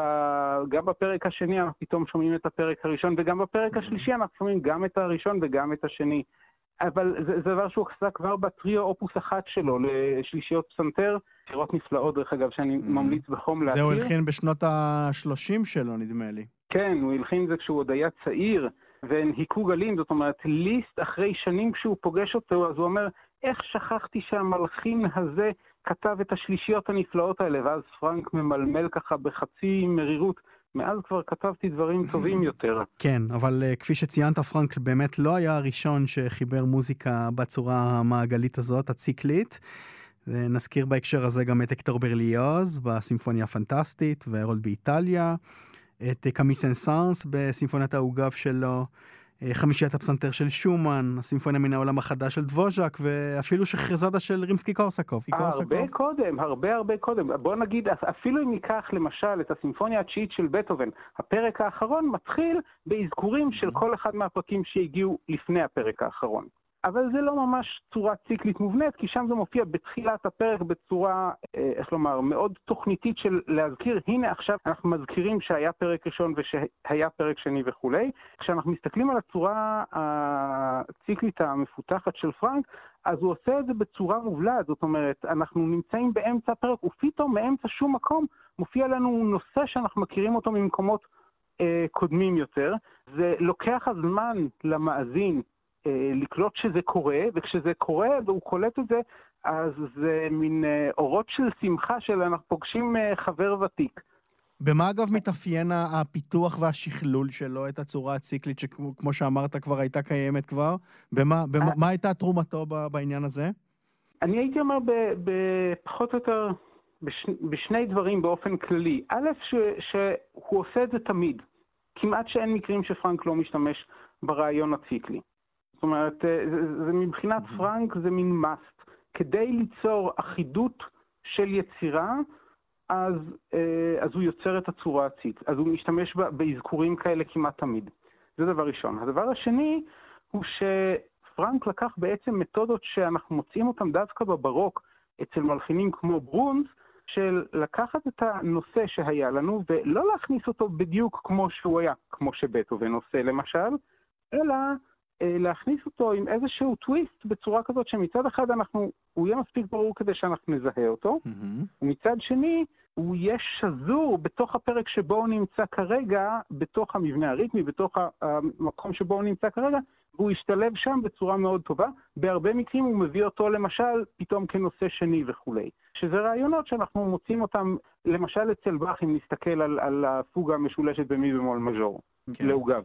גם בפרק השני אנחנו פתאום שומעים את הפרק הראשון, וגם בפרק השלישי אנחנו שומעים גם את הראשון וגם את השני. אבל זה, זה דבר שהוא עשה כבר בטריו אופוס אחת שלו, לשלישיות פסנתר, שירות נפלאות דרך אגב, שאני Mhm. ממליץ בחום זה הוא להכיר. הלחין בשנות ה-30 שלו, נדמה לי. כן, הוא הלחין את זה כשהוא עוד היה צעיר, והן היכו גלים, זאת אומרת, ליסט אחרי שנים כשהוא פוגש אותו, אז הוא אומר, איך שכחתי שהמלחין הזה כתב את השלישיות הנפלאות האלה, ואז פרנק ממלמל ככה בחצי מרירות, מאז כבר כתבתי דברים טובים יותר. כן, אבל uh, כפי שציינת, פרנק באמת לא היה הראשון שחיבר מוזיקה בצורה המעגלית הזאת, הציקלית. נזכיר בהקשר הזה גם את הקטור ברליוז בסימפוניה הפנטסטית, והרולד באיטליה, את קאמי סן סאנס בסימפוניית העוגב שלו, אה, חמישיית הפסנתר של שומאן, הסימפוניה מן העולם החדש של דבוז'ק, ואפילו שחרזדה של רימסקי קורסקוב. הרבה קודם, הרבה הרבה קודם. בוא נגיד, אפילו אם ניקח למשל את הסימפוניה התשיעית של בטהובן, הפרק האחרון מתחיל באזכורים של כל אחד מהפרקים שהגיעו לפני הפרק האחרון. אבל זה לא ממש צורה ציקלית מובנית, כי שם זה מופיע בתחילת הפרק בצורה, אה, איך לומר, מאוד תוכניתית של להזכיר, הנה עכשיו אנחנו מזכירים שהיה פרק ראשון ושהיה פרק שני וכולי. כשאנחנו מסתכלים על הצורה הציקלית המפותחת של פרנק, אז הוא עושה את זה בצורה מובלעת, זאת אומרת, אנחנו נמצאים באמצע הפרק, ופתאום מאמצע שום מקום מופיע לנו נושא שאנחנו מכירים אותו ממקומות אה, קודמים יותר. זה לוקח הזמן למאזין לקלוט שזה קורה, וכשזה קורה והוא קולט את זה, אז זה מין אה, אורות של שמחה של אנחנו פוגשים אה, חבר ותיק. במה אגב מתאפיין הפיתוח והשכלול שלו, את הצורה הציקלית, שכמו שאמרת כבר הייתה קיימת כבר? במה, במה מה הייתה תרומתו בעניין הזה? אני הייתי אומר בפחות או יותר בש, בשני דברים באופן כללי. א', ש, שהוא עושה את זה תמיד. כמעט שאין מקרים שפרנק לא משתמש ברעיון הציקלי. זאת אומרת, זה, זה מבחינת פרנק זה מין must. כדי ליצור אחידות של יצירה, אז, אז הוא יוצר את הצורה הציקלית. אז הוא משתמש באזכורים כאלה כמעט תמיד. זה דבר ראשון. הדבר השני הוא שפרנק לקח בעצם מתודות שאנחנו מוצאים אותן דווקא בברוק אצל מלחינים כמו ברונס, של לקחת את הנושא שהיה לנו ולא להכניס אותו בדיוק כמו שהוא היה, כמו שבטהובן עושה למשל, אלא אה, להכניס אותו עם איזשהו טוויסט בצורה כזאת שמצד אחד אנחנו, הוא יהיה מספיק ברור כדי שאנחנו נזהה אותו, מהמם. ומצד שני הוא יהיה שזור בתוך הפרק שבו הוא נמצא כרגע, בתוך המבנה הריתמי, בתוך המקום שבו הוא נמצא כרגע, והוא ישתלב שם בצורה מאוד טובה. בהרבה מקרים הוא מביא אותו למשל פתאום כנושא שני וכולי. שזה רעיונות שאנחנו מוצאים אותם, למשל אצל באך, אם נסתכל על, על הפוגה המשולשת במי במול מז'ור. כן. לעוגב.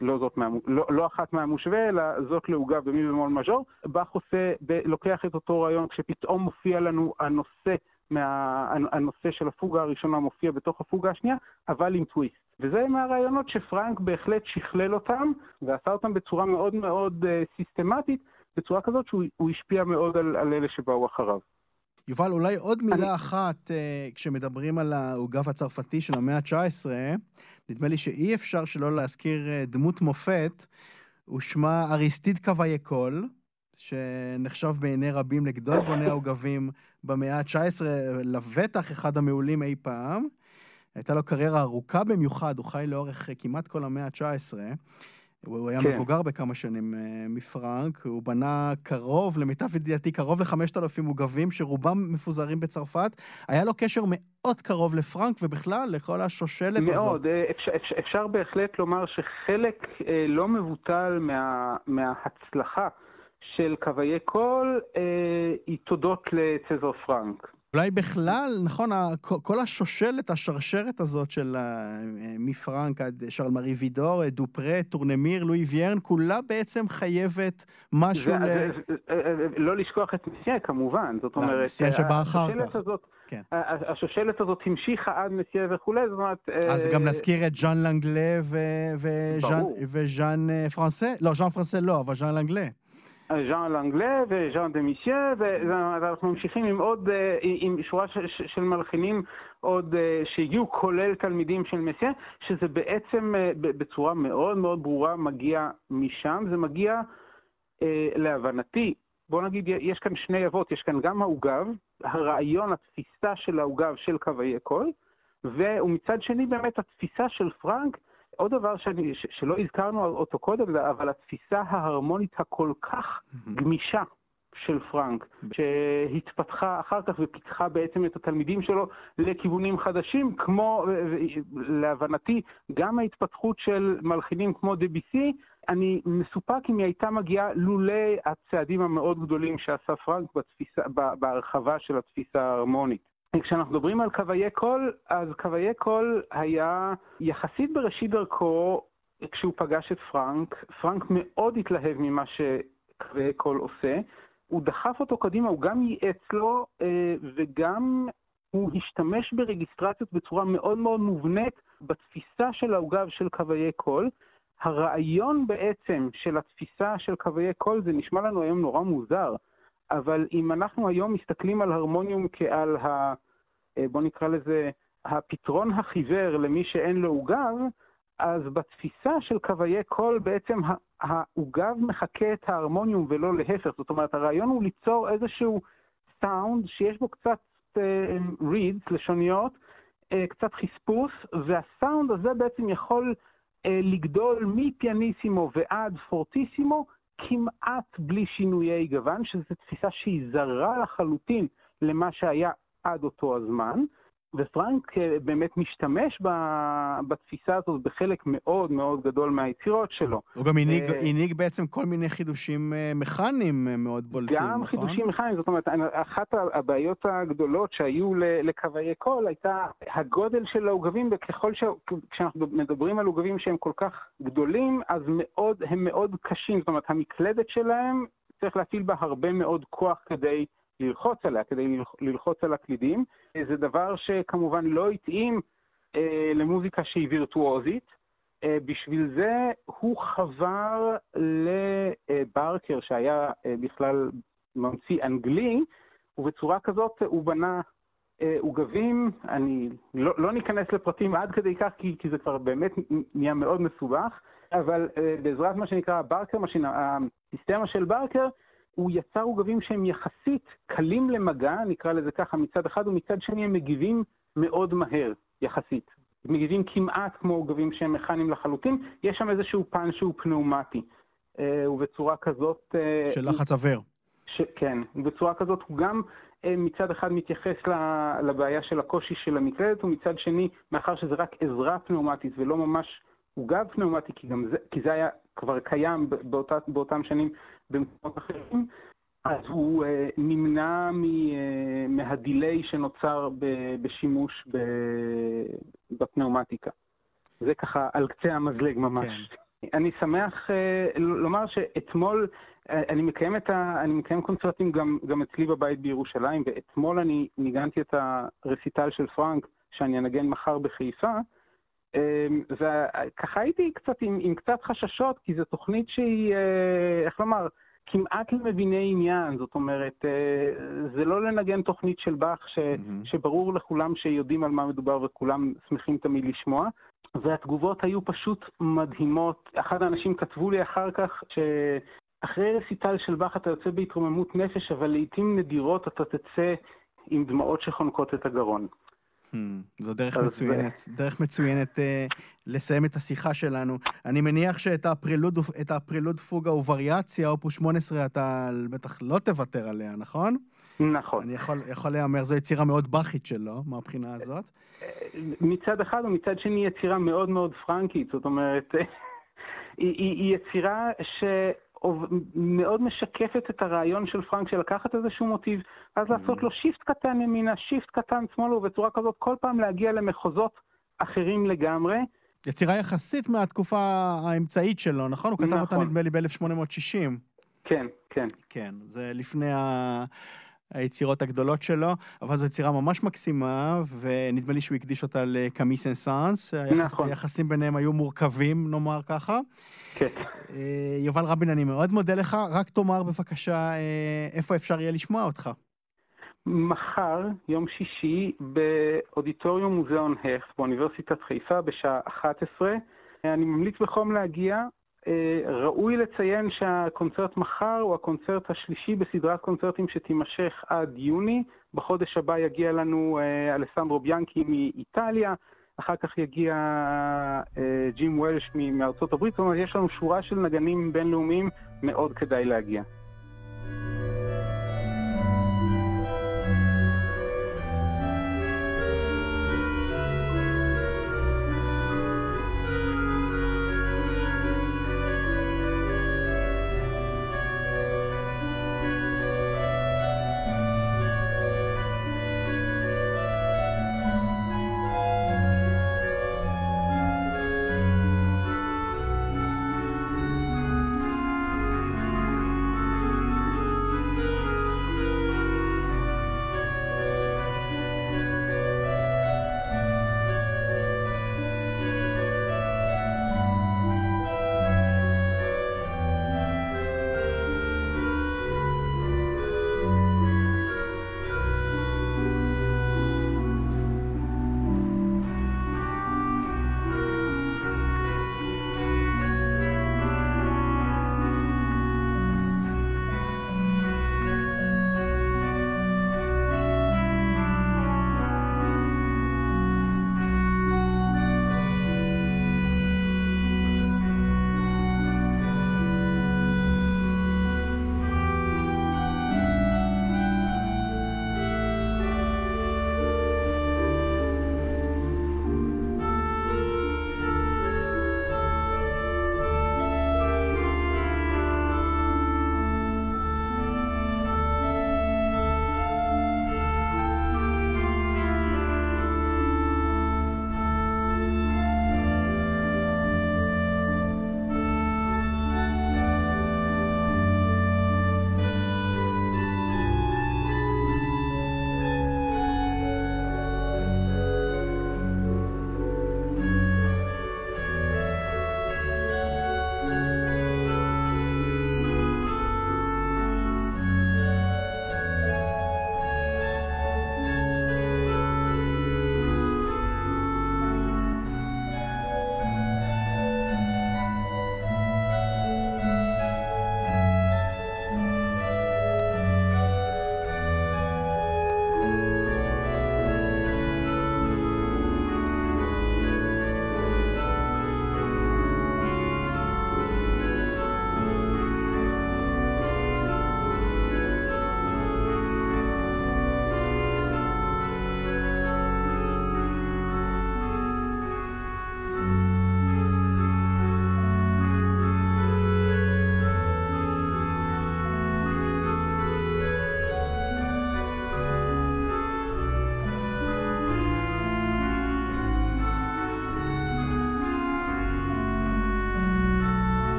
לא, זאת מה, לא, לא אחת מהמושווה, אלא זאת לעוגב במי במול מז'ור. באך עושה, ב, לוקח את אותו רעיון כשפתאום מופיע לנו הנושא, מה, הנושא של הפוגה הראשונה מופיע בתוך הפוגה השנייה, אבל עם טוויסט. וזה מהרעיונות שפרנק בהחלט שכלל אותם, ועשה אותם בצורה מאוד מאוד uh, סיסטמטית, בצורה כזאת שהוא הוא השפיע מאוד על, על אלה שבאו אחריו. יובל, אולי עוד מילה אני- אחת, אה, כשמדברים על העוגב הצרפתי של המאה ה-19, נדמה לי שאי אפשר שלא להזכיר אה, דמות מופת, ושמה אריסטיד קוואיה-קול, שנחשב בעיני רבים לגדול בוני העוגבים במאה ה-19, לבטח אחד המעולים אי פעם. הייתה לו קריירה ארוכה במיוחד, הוא חי לאורך אה, כמעט כל המאה ה-19. הוא היה כן. מבוגר בכמה שנים אה, מפרנק, הוא בנה קרוב, למיטב ידיעתי, קרוב ל-5,000 עוגבים, שרובם מפוזרים בצרפת. היה לו קשר מאוד קרוב לפרנק, ובכלל, לכל השושלת הזאת. מאוד, אה, אפשר, אפשר, אפשר בהחלט לומר שחלק אה, לא מבוטל מה, מההצלחה של קוואיה-קול אה, היא תודות לסזר פרנק. אולי בכלל, נכון, כל- השושלת, השרשרת הזאת של ה- מפרנק עד שרל מארי וידור, דופרה, טורנמיר, לואי ויירן, כולה בעצם חייבת משהו ל... אה, אה, לא לשכוח את מסיה כמובן, זאת לא, אומרת, מסיה אה, שבא אחר כך. הזאת, כן. השושלת הזאת המשיכה עד מסיה וכולי, זאת אומרת... אה, אז גם נזכיר את ז'אן לנגלה וז'אן- אה, פרנסה, לא, ז'אן פרנסה לא, אבל ז'אן לנגלה. ז'אן לנגלה וז'אן דה מיסיה, ואנחנו ממשיכים עם עוד, אה, עם שורה של, מלחינים עוד אה, שהגיעו, כולל תלמידים של מסיה, שזה בעצם אה, בצורה מאוד מאוד ברורה מגיע משם, זה מגיע להבנתי, בוא נגיד, יש כאן שני אבות, יש כאן גם העוגב, הרעיון, התפיסה של העוגב של קווי קול, ומצד שני באמת התפיסה של פרנק, עוד דבר שאני, ש, שלא הזכרנו אותו קודם, אבל התפיסה ההרמונית הכל כך גמישה של פרנק, שהתפתחה אחר כך ופיתחה בעצם את התלמידים שלו לכיוונים חדשים, כמו, להבנתי, גם ההתפתחות של מלחינים כמו דביסי, אני מסופק אם היא הייתה מגיעה לולא הצעדים המאוד גדולים שעשה פרנק בתפיסה, בהרחבה של התפיסה ההרמונית. כשאנחנו מדברים על קוואיה-קול, אז קוואיה-קול היה יחסית בראשית דרכו, כשהוא פגש את פרנק, פרנק מאוד התלהב ממה שקוואיה-קול עושה. הוא דחף אותו קדימה, הוא גם ייעץ לו אה, וגם הוא השתמש ברגיסטרציות בצורה מאוד מאוד מובנית בתפיסה של העוגב של קוואיה-קול. הרעיון בעצם של התפיסה של קוואיה-קול זה נשמע לנו היום נורא מוזר, אבל אם אנחנו היום מסתכלים על הרמוניום כעל ה... אה, בוא נקרא לזה הפתרון החיוור למי שאין לו עוגב, אז בתפיסה של קווי קול בעצם העוגב מחקה את ההרמוניום ולא להפך. זאת אומרת, הרעיון הוא ליצור איזשהו סאונד שיש בו קצת רידס, לשוניות, אה, קצת חספוס, והסאונד הזה בעצם יכול אה, לגדול מפיאניסימו ועד פורטיסימו כמעט בלי שינויי גוון, שזו תפיסה שהיא זרה לחלוטין למה שהיה עד אותו הזמן. ופרנק אה, באמת משתמש בתפיסה הזאת בחלק מאוד מאוד גדול מהיצירות שלו. הוא גם הנהיג, אה, הנהיג בעצם כל מיני חידושים אה, מכניים מאוד בולטים, גם נכון? חידושים מכניים, זאת אומרת, אחת הבעיות הגדולות שהיו ל- לקווי קול הייתה הגודל של העוגבים, וככל ש... כשאנחנו מדברים על עוגבים שהם כל כך גדולים, אז מאוד, הם מאוד קשים, זאת אומרת, המקלדת שלהם, צריך להפעיל בה הרבה מאוד כוח כדי ללחוץ עליה, כדי ללח- ללחוץ על הקלידים. זה דבר שכמובן לא התאים אה, למוזיקה שהיא וירטואוזית. אה, בשביל זה הוא חבר לברקר, שהיה אה, בכלל ממציא אנגלי, ובצורה כזאת הוא בנה אה, עוגבים, אני לא, לא ניכנס לפרטים עד כדי כך, כי, כי זה כבר באמת נהיה מאוד מסובך, אבל אה, בעזרת מה שנקרא ברקר machine, הסיסטמה של ברקר, הוא יצר עוגבים שהם יחסית קלים למגע, נקרא לזה ככה מצד אחד, ומצד שני הם מגיבים מאוד מהר, יחסית. מגיבים כמעט כמו עוגבים שהם מכניים לחלוטין, יש שם איזשהו פן שהוא פנאומטי. אה, ובצורה כזאת... אה, של לחץ אוויר. ש... כן, בצורה כזאת הוא גם אה, מצד אחד מתייחס לבעיה של הקושי של המקלדת, ומצד שני, מאחר שזה רק עזרה פנאומטית ולא ממש עוגב פנאומטי, כי, זה, כי זה היה כבר קיים באותה, באותם שנים במקומות אחרים, אז הוא uh, נמנע מ, uh, מהדיליי שנוצר ב, בשימוש ב, בפנאומטיקה. זה ככה על קצה המזלג ממש. כן. אני שמח uh, לומר שאתמול, uh, אני מקיים, את ה, אני מקיים קונצרטים גם, גם אצלי בבית בירושלים, ואתמול אני ניגנתי את הרסיטל של פרנק, שאני אנגן מחר בחיפה, וככה הייתי קצת עם, עם קצת חששות, כי זו תוכנית שהיא, איך לומר, כמעט למביני עניין, זאת אומרת, אה, זה לא לנגן תוכנית של באך ש, mm-hmm. שברור לכולם שיודעים על מה מדובר וכולם שמחים תמיד לשמוע, והתגובות היו פשוט מדהימות. אחד האנשים כתבו לי אחר כך שאחרי רסיטל של באך אתה יוצא בהתרוממות נפש, אבל לעיתים נדירות אתה תצא עם דמעות שחונקות את הגרון. Hmm, זו דרך מצוינת, דרך מצוינת uh, לסיים את השיחה שלנו. אני מניח שאת הפרילוד, הפרילוד פוגה ווריאציה, אופוס 18, אתה בטח לא תוותר עליה, נכון? נכון. אני יכול, יכול להמר, זו יצירה מאוד בכית שלו, מהבחינה הזאת. מצד אחד ומצד שני יצירה מאוד מאוד פרנקית, זאת אומרת, היא, היא, היא יצירה ש... מאוד משקפת את הרעיון של פרנק של לקחת איזשהו מוטיב, אז mm-hmm. לעשות לו shift קטן ימינה, shift קטן שמאלה, ובצורה כזאת כל פעם להגיע למחוזות אחרים לגמרי. יצירה יחסית מהתקופה האמצעית שלו, נכון? הוא כתב נכון. אותה נדמה לי ב-1860. כן, כן. כן, זה לפני ה... היצירות הגדולות שלו, אבל זו יצירה ממש מקסימה, ונדמה לי שהוא הקדיש אותה לקאמי סן-סאנס. נכון. היחסים ביניהם היו מורכבים, נאמר ככה. כן. אה, יובל רבין, אני מאוד מודה לך. רק תאמר בבקשה אה, איפה אפשר יהיה לשמוע אותך. מחר, יום שישי, באודיטוריום מוזיאון הכט באוניברסיטת חיפה בשעה 11. אני ממליץ בחום להגיע. ראוי לציין שהקונצרט מחר הוא הקונצרט השלישי בסדרת קונצרטים שתימשך עד יוני. בחודש הבא יגיע לנו אה, אלסנדרו ביאנקי מאיטליה, אחר כך יגיע אה, ג'ים וולש מארצות הברית, זאת אומרת יש לנו שורה של נגנים בינלאומיים, מאוד כדאי להגיע.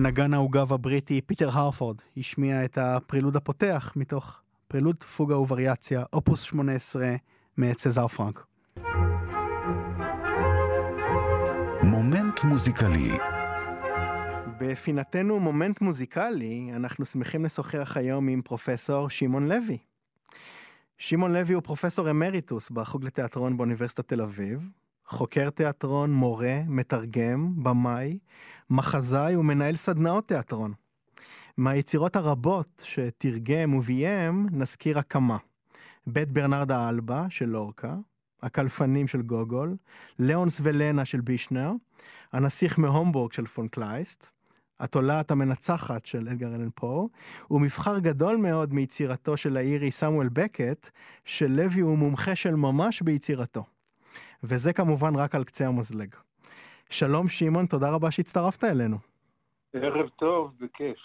נגן העוגב הבריטי פיטר הרפורד השמיע את הפרילוד הפותח מתוך פרילוד פוגה ווריאציה, אופוס 18 מאת סזר פרנק. מומנט מוזיקלי בפינתנו מומנט מוזיקלי, אנחנו שמחים לשוחח היום עם פרופסור שמעון לוי. שמעון לוי הוא פרופסור אמריטוס בחוג לתיאטרון באוניברסיטת תל אביב, חוקר תיאטרון, מורה, מתרגם, במאי, מחזאי ומנהל סדנאות תיאטרון. מהיצירות הרבות שתרגם וביים נזכיר הקמה. בית ברנרדה אלבה של לורקה, הקלפנים של גוגול, ליאונס ולנה של בישנר, הנסיך מהומבורג של פון קלייסט, התולעת המנצחת של אדגר אלן פו, ומבחר גדול מאוד מיצירתו של האירי סמואל בקט, שלוי הוא מומחה של ממש ביצירתו. וזה כמובן רק על קצה המזלג. שלום שמעון, תודה רבה שהצטרפת אלינו. ערב טוב, בכיף.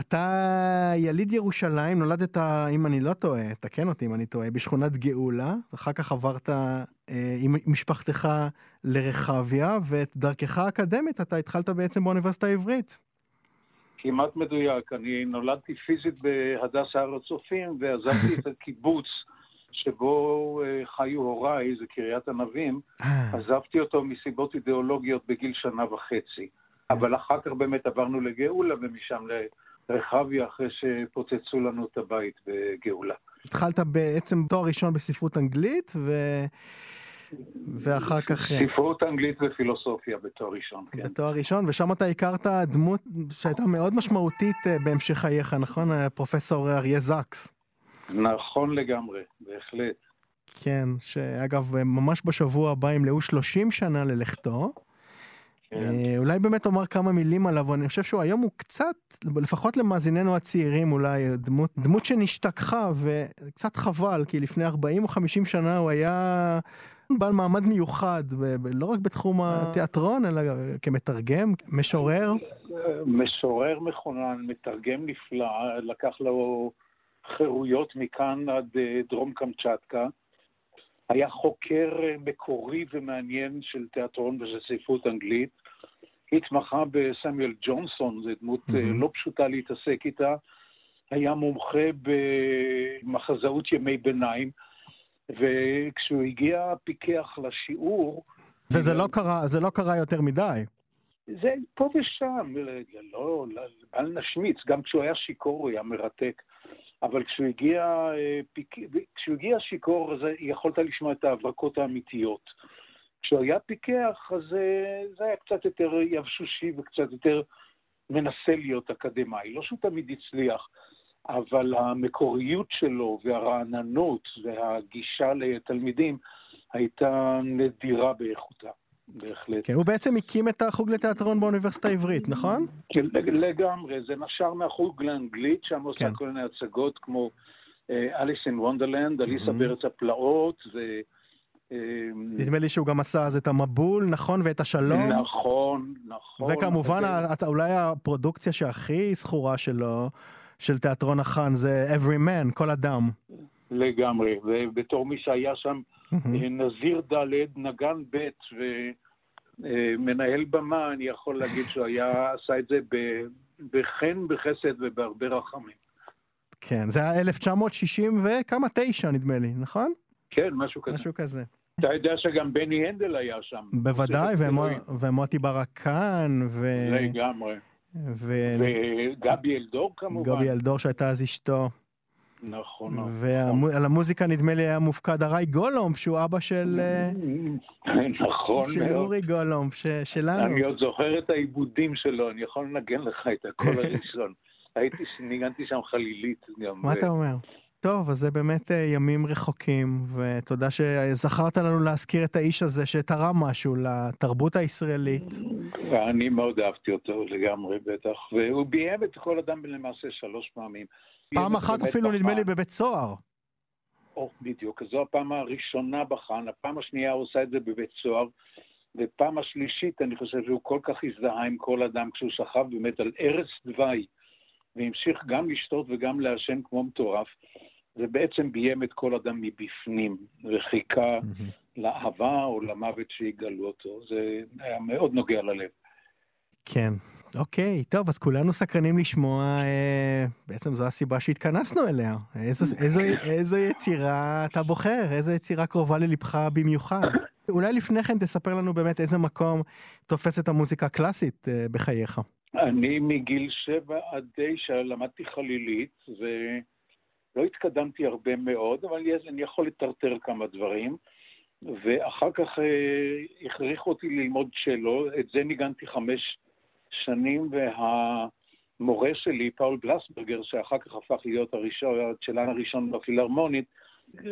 אתה יליד ירושלים, נולדת, אם אני לא טועה, תקן אותי אם אני טועה, בשכונת גאולה, אחר כך עברת אה, עם משפחתך לרחביה, ואת דרכך האקדמית אתה התחלת בעצם באוניברסיטה העברית. כמעט מדויק, אני נולדתי פיזית בהדס הר הצופים, ועזבתי את הקיבוץ שבו אה, חיו הוריי, זה קריית ענבים, אה. עזבתי אותו מסיבות אידיאולוגיות בגיל שנה וחצי. אבל אחר כך באמת עברנו לגאולה, ומשם לרחביה, אחרי שפוצצו לנו את הבית בגאולה. התחלת בעצם תואר ראשון בספרות אנגלית, ו... ואחר כך... ספרות אנגלית ופילוסופיה בתואר ראשון, כן. בתואר ראשון, ושם אתה הכרת דמות שהייתה מאוד משמעותית אה, בהמשך חייך, נכון? פרופסור אריה זקס. נכון לגמרי, בהחלט. כן, שאגב, ממש בשבוע הבא ימלאו 30 שנה ללכתו. כן. אה, אולי באמת אומר כמה מילים עליו, אני חושב שהוא היום הוא קצת, לפחות למאזיננו הצעירים אולי, דמות, דמות שנשתכחה, וקצת חבל, כי לפני 40 או 50 שנה הוא היה בעל מעמד מיוחד, ב- ב- לא רק בתחום התיאטרון, אלא כמתרגם, משורר. משורר מכונן, מתרגם נפלא, לקח לו חירויות מכאן עד אה, דרום קמצ'טקה. היה חוקר אה, מקורי ומעניין של תיאטרון ושל ספרות אנגלית. התמחה בסמיאל ג'ונסון, זו דמות מהמם. לא פשוטה להתעסק איתה. היה מומחה במחזאות ימי ביניים, וכשהוא הגיע פיקח לשיעור, וזה לא קרה, זה לא קרה יותר מדי. זה פה ושם, לא, לא, אל נשמיץ, גם כשהוא היה שיכור הוא היה מרתק. אבל כשהוא הגיע, אה. כשהוא הגיע שיכור, אז יכולת לשמוע את ההברקות האמיתיות. כשהוא היה פיקח, אז אה, זה היה קצת יותר יבשושי וקצת יותר מנסה להיות אקדמאי. לא שהוא תמיד הצליח, אבל המקוריות שלו והרעננות והגישה לתלמידים הייתה נדירה באיכותה, בהחלט. כן, הוא בעצם הקים את החוג לתיאטרון באוניברסיטה העברית, נכון? כן, לג- לגמרי, זה נשר מהחוג לאנגלית, שם עושה כן. כל מיני הצגות כמו אליס אין וונדרלנד, אליסה. בארץ הפלאות, ו... אה, נדמה לי שהוא גם עשה אז את המבול, נכון? ואת השלום. נכון, נכון. וכמובן, ה- אולי הפרודוקציה שהכי זכורה שלו, של תיאטרון החאן, זה Every Man, כל אדם. לגמרי, ובתור מי שהיה שם אה, נזיר ד', נגן ב' ומנהל במה, אני יכול להגיד שהוא היה, עשה את זה בחן, בחסד ובהרבה רחמים. כן, זה היה 1960 וכמה? תשע נדמה לי, נכון? כן, משהו כזה. משהו כזה. אתה יודע שגם בני הנדל היה שם. בוודאי. ומוטי ברקן, ו... לגמרי. ו... וגבי אלדור כמובן. גבי אלדור שהייתה אז אשתו. נכון. נכון. ועל המוזיקה נדמה לי היה מופקד אריי גולומב, שהוא אבא של... אה, נכון של מאוד. אורי גולומב, ש- שלנו. אני עוד זוכר את העיבודים שלו, אני יכול לנגן לך את הקול הראשון. הייתי, ניגנתי שם חלילית גם. מה אתה אומר? טוב, אז זה באמת אה, ימים רחוקים, ותודה שזכרת לנו להזכיר את האיש הזה שתרם משהו לתרבות הישראלית. אני מאוד אהבתי אותו לגמרי, בטח. והוא ביים את כל אדם למעשה שלוש פעמים. פעם אחת אפילו נדמה לי. בבית סוהר. או, בדיוק. זו הפעם הראשונה בחאן, הפעם השנייה הוא עושה את זה בבית סוהר, ופעם השלישית, אני חושב שהוא כל כך הזדהה עם כל אדם כשהוא שכב באמת על ערש דווי, והמשיך גם לשתות וגם לעשן כמו מטורף, ובעצם ביים את כל אדם מבפנים, וחיכה לאהבה או למוות שיגאלו אותו. זה היה מאוד נוגע ללב. כן. אוקיי, טוב, אז כולנו סקרנים לשמוע, אה, בעצם זו הסיבה שהתכנסנו אליה. איזו, איזו, איזו יצירה אתה בוחר? איזו יצירה קרובה ללבך במיוחד? אולי לפני כן תספר לנו באמת איזה מקום תופסת המוזיקה הקלאסית אה, בחייך. אני מגיל שבע עד תשע למדתי חלילית, ולא התקדמתי הרבה מאוד, אבל אני יכול לטרטר כמה דברים. ואחר כך אה, הכריחו אותי ללמוד צ'לו, את זה ניגנתי חמש שנים, והמורה שלי, פאול גלסברגר, שאחר כך הפך להיות הצ'לן הראשון בפילהרמונית,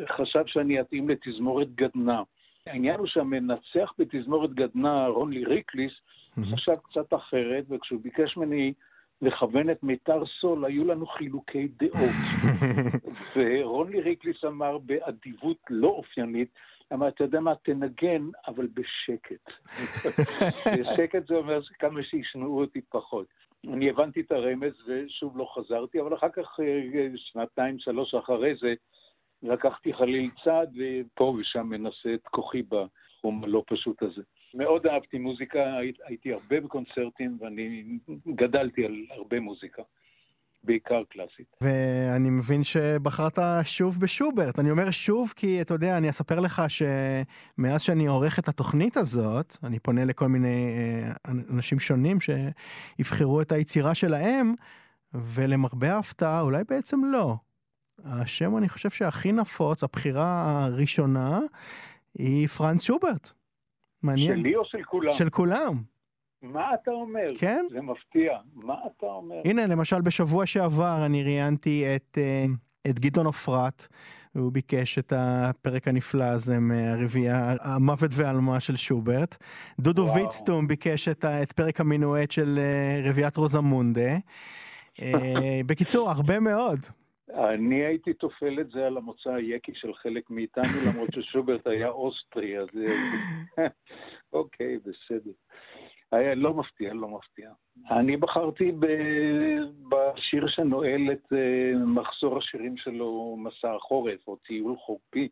חשב שאני אתאים לתזמורת גדנ"ע. העניין הוא שהמנצח בתזמורת גדנ"ע, רוני ריקליס, חשב קצת אחרת, וכשהוא ביקש ממני לכוון את מיתר סול, היו לנו חילוקי דעות. ורוני ריקליס אמר באדיבות לא אופיינית, אמר, אתה יודע מה, תנגן, אבל בשקט. בשקט זה אומר כמה שישמעו אותי פחות. אני הבנתי את הרמז ושוב לא חזרתי, אבל אחר כך, אה, שנתיים, שלוש אחרי זה, לקחתי חליל צעד, ופה ושם מנסה את כוחי בתחום הלא פשוט הזה. מאוד אהבתי מוזיקה, הייתי הרבה בקונצרטים, ואני גדלתי על הרבה מוזיקה. בעיקר קלאסית. ואני מבין שבחרת שוב בשוברט. אני אומר שוב כי, אתה יודע, אני אספר לך שמאז שאני עורך את התוכנית הזאת, אני פונה לכל מיני אה, אנשים שונים שיבחרו את היצירה שלהם, ולמרבה ההפתעה, אולי בעצם לא. השם, אני חושב שהכי נפוץ, הבחירה הראשונה, היא פרנץ שוברט. מעניין. שלי או של כולם? של כולם. מה אתה אומר? כן? זה מפתיע. מה אתה אומר? הנה, למשל, בשבוע שעבר אני ראיינתי את, אה, את גדעון עופרת, והוא ביקש את הפרק הנפלא הזה מהרביעייה, המוות והעלמה של שוברט. דודו ויצטום ביקש את, את פרק המינואט של אה, רביעיית רוזמונדה. אה, בקיצור, הרבה מאוד. אני הייתי תופל את זה על המוצא היקי של חלק מאיתנו, למרות ששוברט היה אוסטרי, אז אוקיי, בסדר. היה לא מפתיע, לא מפתיע. אני בחרתי ב... בשיר שנועל את uh, מחזור השירים שלו, מסע החורף, או טיול חורפי,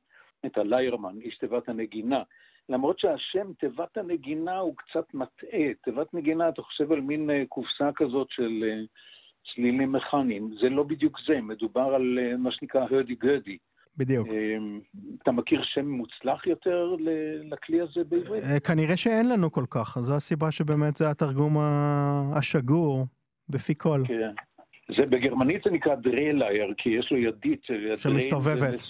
את הליירמן, איש תיבת הנגינה. למרות שהשם תיבת הנגינה הוא קצת מטעה. תיבת נגינה, אתה חושב על מין uh, קופסה כזאת של uh, צלילים מכניים. זה לא בדיוק זה, מדובר על מה שנקרא הרדי גרדי. בדיוק. אמ, אתה מכיר שם מוצלח יותר לכלי הזה בעברית? אה, כנראה שאין לנו כל כך, זו הסיבה שבאמת זה התרגום השגור בפי כל. כן. זה בגרמנית זה נקרא דרלייר, כי יש לו ידית. שמסתובבת.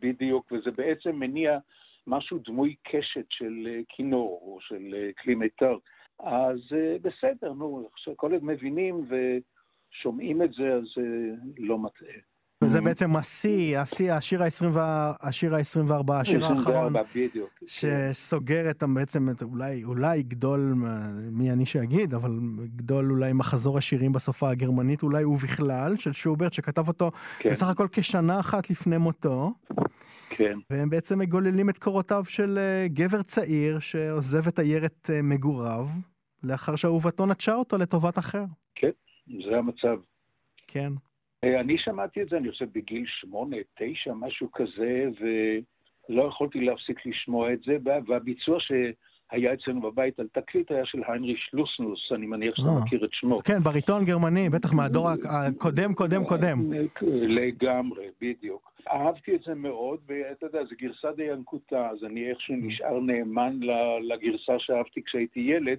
בדיוק, וזה בעצם מניע משהו דמוי קשת של אה, כינור או של אה, כלי מיתר. אז בסדר, נו, עכשיו כל עוד מבינים ושומעים את זה, אז לא מטעה. וזה בעצם השיא, השיא, השיר ה-24, השיר ה-24, השיר האחרון, שסוגר את בעצם, אולי, אולי גדול, מי אני שאגיד, אבל גדול אולי מחזור השירים בשפה הגרמנית, אולי ובכלל, של שוברט, שכתב אותו כן. בסך הכל כשנה אחת לפני מותו. כן. והם בעצם מגוללים את קורותיו של אה, גבר צעיר שעוזב את עיירת אה, מגוריו, לאחר שאהובתו נטשה אותו לטובת אחר. כן, זה המצב. כן. אה, אני שמעתי את זה, אני חושב, בגיל שמונה, תשע, משהו כזה, ולא יכולתי להפסיק לשמוע את זה, והביצוע שהיה אצלנו בבית על תקליט היה של היינריש לוסנוס, אני מניח שאתה אה. מכיר את שמו. כן, בריטון גרמני, בטח מהדור הקודם, קודם, קודם. לגמרי, בדיוק. אהבתי את זה מאוד, ואתה יודע, זו גרסה די ינקותה, אז אני איכשהו נשאר נאמן לגרסה שאהבתי כשהייתי ילד.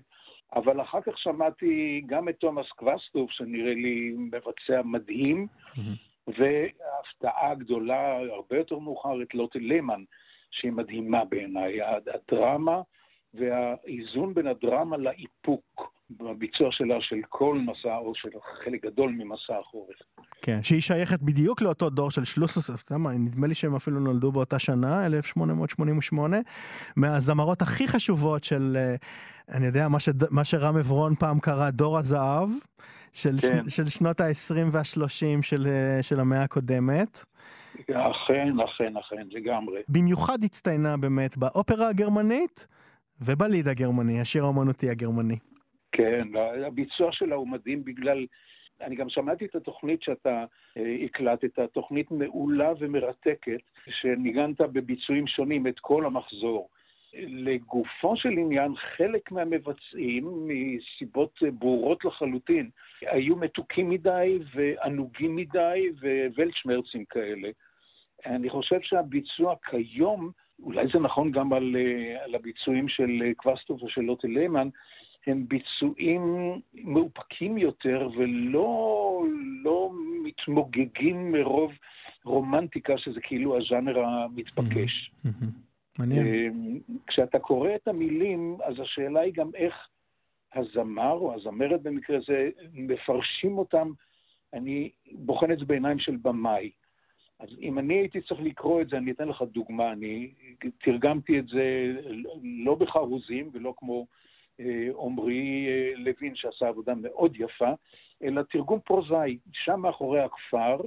אבל אחר כך שמעתי גם את תומאס קווסטוב, שנראה לי מבצע מדהים, mm-hmm. והפתעה גדולה, הרבה יותר מאוחר, את לוטה לימן, שהיא מדהימה בעיניי. הדרמה והאיזון בין הדרמה לאיפוק. בביצוע שלה של כל מסע, או של חלק גדול ממסע החורף. כן, שהיא שייכת בדיוק לאותו דור של שלוסוס, נדמה לי שהם אפילו נולדו באותה שנה, 1888, מהזמרות הכי חשובות של, אה, אני יודע, מה, ש, מה שרם עברון פעם קרא דור הזהב, של, כן. של שנות ה-20 וה-30 של, אה, של המאה הקודמת. אכן, אכן, אכן, לגמרי. במיוחד הצטיינה באמת באופרה הגרמנית ובליד הגרמני, השיר האומנותי הגרמני. כן, הביצוע שלה הוא מדהים בגלל... אני גם שמעתי את התוכנית שאתה אה, הקלטת, תוכנית מעולה ומרתקת, שניגנת בביצועים שונים את כל המחזור. לגופו של עניין, חלק מהמבצעים, מסיבות ברורות לחלוטין, היו מתוקים מדי וענוגים מדי ווולצ'מרצים כאלה. אני חושב שהביצוע כיום, אולי זה נכון גם על, על הביצועים של קווסטוב ושל לוטה ליימן, הם ביצועים מאופקים יותר ולא לא מתמוגגים מרוב רומנטיקה, שזה כאילו הז'אנר המתבקש. מעניין. אמ, כשאתה קורא את המילים, אז השאלה היא גם איך הזמר, או הזמרת במקרה זה, מפרשים אותם, אני בוחן את זה בעיניים של במאי. אז אם אני הייתי צריך לקרוא את זה, אני אתן לך דוגמה, אני תרגמתי את זה לא בחרוזים ולא כמו אה, עמרי אה, לוין, שעשה עבודה מאוד יפה, אלא תרגום פרוזאי. שם מאחורי הכפר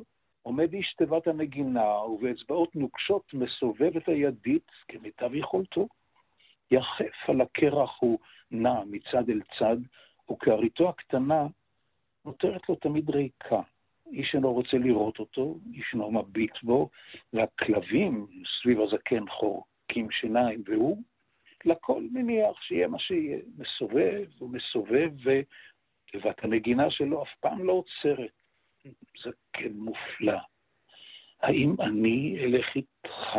עומד איש תיבת הנגינה, ובאצבעות נוקשות מסובב את הידית כמיטב יכולתו. יחף על הקרח הוא נע מצד אל צד, וכאריתו הקטנה נותרת לו תמיד ריקה. איש אינו רוצה לראות אותו, איש אינו מביט בו, והכלבים סביב הזקן חורקים שיניים, והוא לכל מניח שיהיה מה שיהיה. מסובב ומסובב, ותיבת הנגינה שלו אף פעם לא עוצרת. זה כן מופלא. האם אני אלך איתך?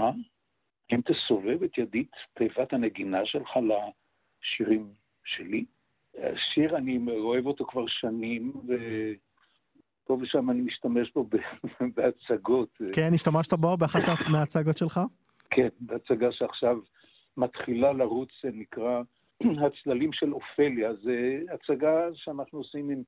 האם תסובב את ידית תיבת הנגינה שלך לשירים שלי? השיר, אני אוהב אותו כבר שנים, ופה ושם אני משתמש בו בהצגות. כן, השתמשת בו באחת מההצגות שלך? כן, בהצגה שעכשיו מתחילה לרוץ, נקרא הצללים של אופליה. זה הצגה שאנחנו עושים עם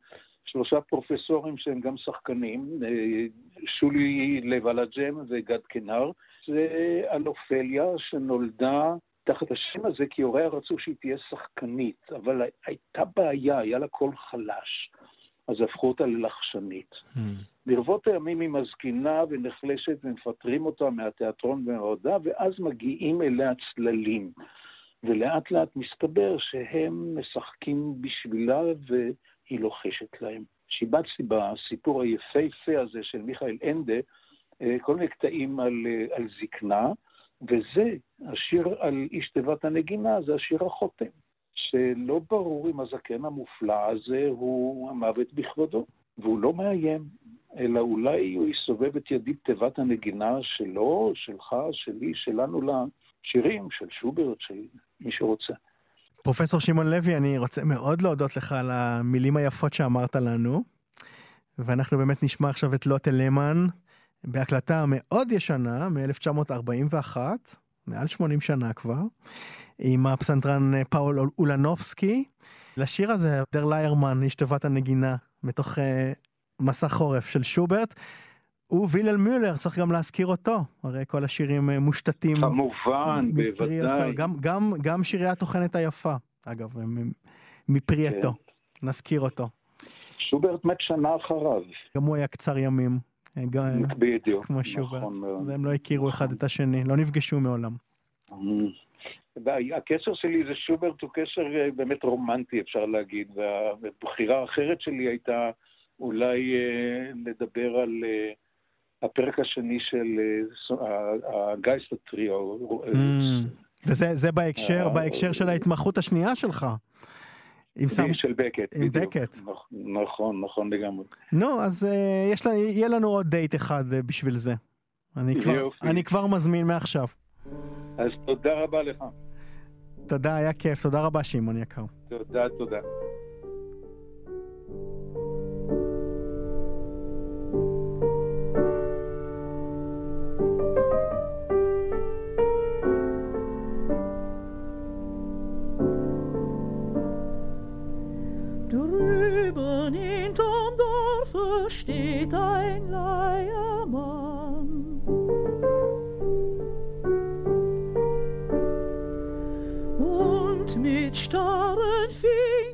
שלושה פרופסורים שהם גם שחקנים, אה, שולי לב אלג'ם וגד קנר. זה על אופליה שנולדה תחת השם הזה כי הוריה רצו שהיא תהיה שחקנית, אבל הייתה בעיה, היה לה קול חלש. אז הפכו אותה ללחשנית. Mm. ברבות הימים היא מזקינה ונחלשת ומפטרים אותה מהתיאטרון ומההודעה, ואז מגיעים אליה צללים. ולאט לאט מסתבר שהם משחקים בשבילה והיא לוחשת להם. שיבצתי בסיפור היפהפה הזה של מיכאל אנדה אה, כל מיני קטעים על, אה, על זקנה, וזה, השיר על איש תיבת הנגינה, זה השיר החותם. שלא ברור אם הזקן המופלא הזה הוא המוות בכבודו, והוא לא מאיים, אלא אולי הוא יסובב את ידית תיבת הנגינה שלו, שלך, שלי, שלנו לשירים, של שוברט, של מי שרוצה. פרופסור שמעון לוי, אני רוצה מאוד להודות לך על המילים היפות שאמרת לנו, ואנחנו באמת נשמע עכשיו את לוטה למן בהקלטה מאוד ישנה, מ-1941, מעל 80 שנה כבר. עם הפסנתרן אה, פאול אולנובסקי. לשיר הזה, דר ליירמן, איש טובת הנגינה, מתוך uh, מסע חורף של שוברט. ווילל מיולר, צריך גם להזכיר אותו, הרי כל השירים uh, מושתתים. כמובן, בוודאי. גם, גם, גם שירי התוכנת היפה, אגב, הם מפרי כן. נזכיר אותו. שוברט מת שנה אחריו. גם הוא היה קצר ימים. בדיוק. כמו שוברט. נכון והם לא הכירו אחד נכון. את השני, לא נפגשו מעולם. Mm. הקשר שלי זה שוברט הוא קשר אה, באמת רומנטי, אפשר להגיד, והבחירה האחרת שלי הייתה אולי אה, לדבר על אה, הפרק השני של הגייסט הטריו. Mm. וזה בהקשר, בהקשר של ההתמחות השנייה שלך. עם סם... של בקט, עם בקט. נכון, נכון לגמרי. נו, אז יש לנו, יהיה לנו עוד דייט אחד בשביל זה. אני כבר, אני כבר מזמין מעכשיו. אז תודה רבה לך. תודה, היה כיף. תודה רבה, שמעון יקר. תודה, תודה. Dorfe steht ein Leiermann. mit starren Fingern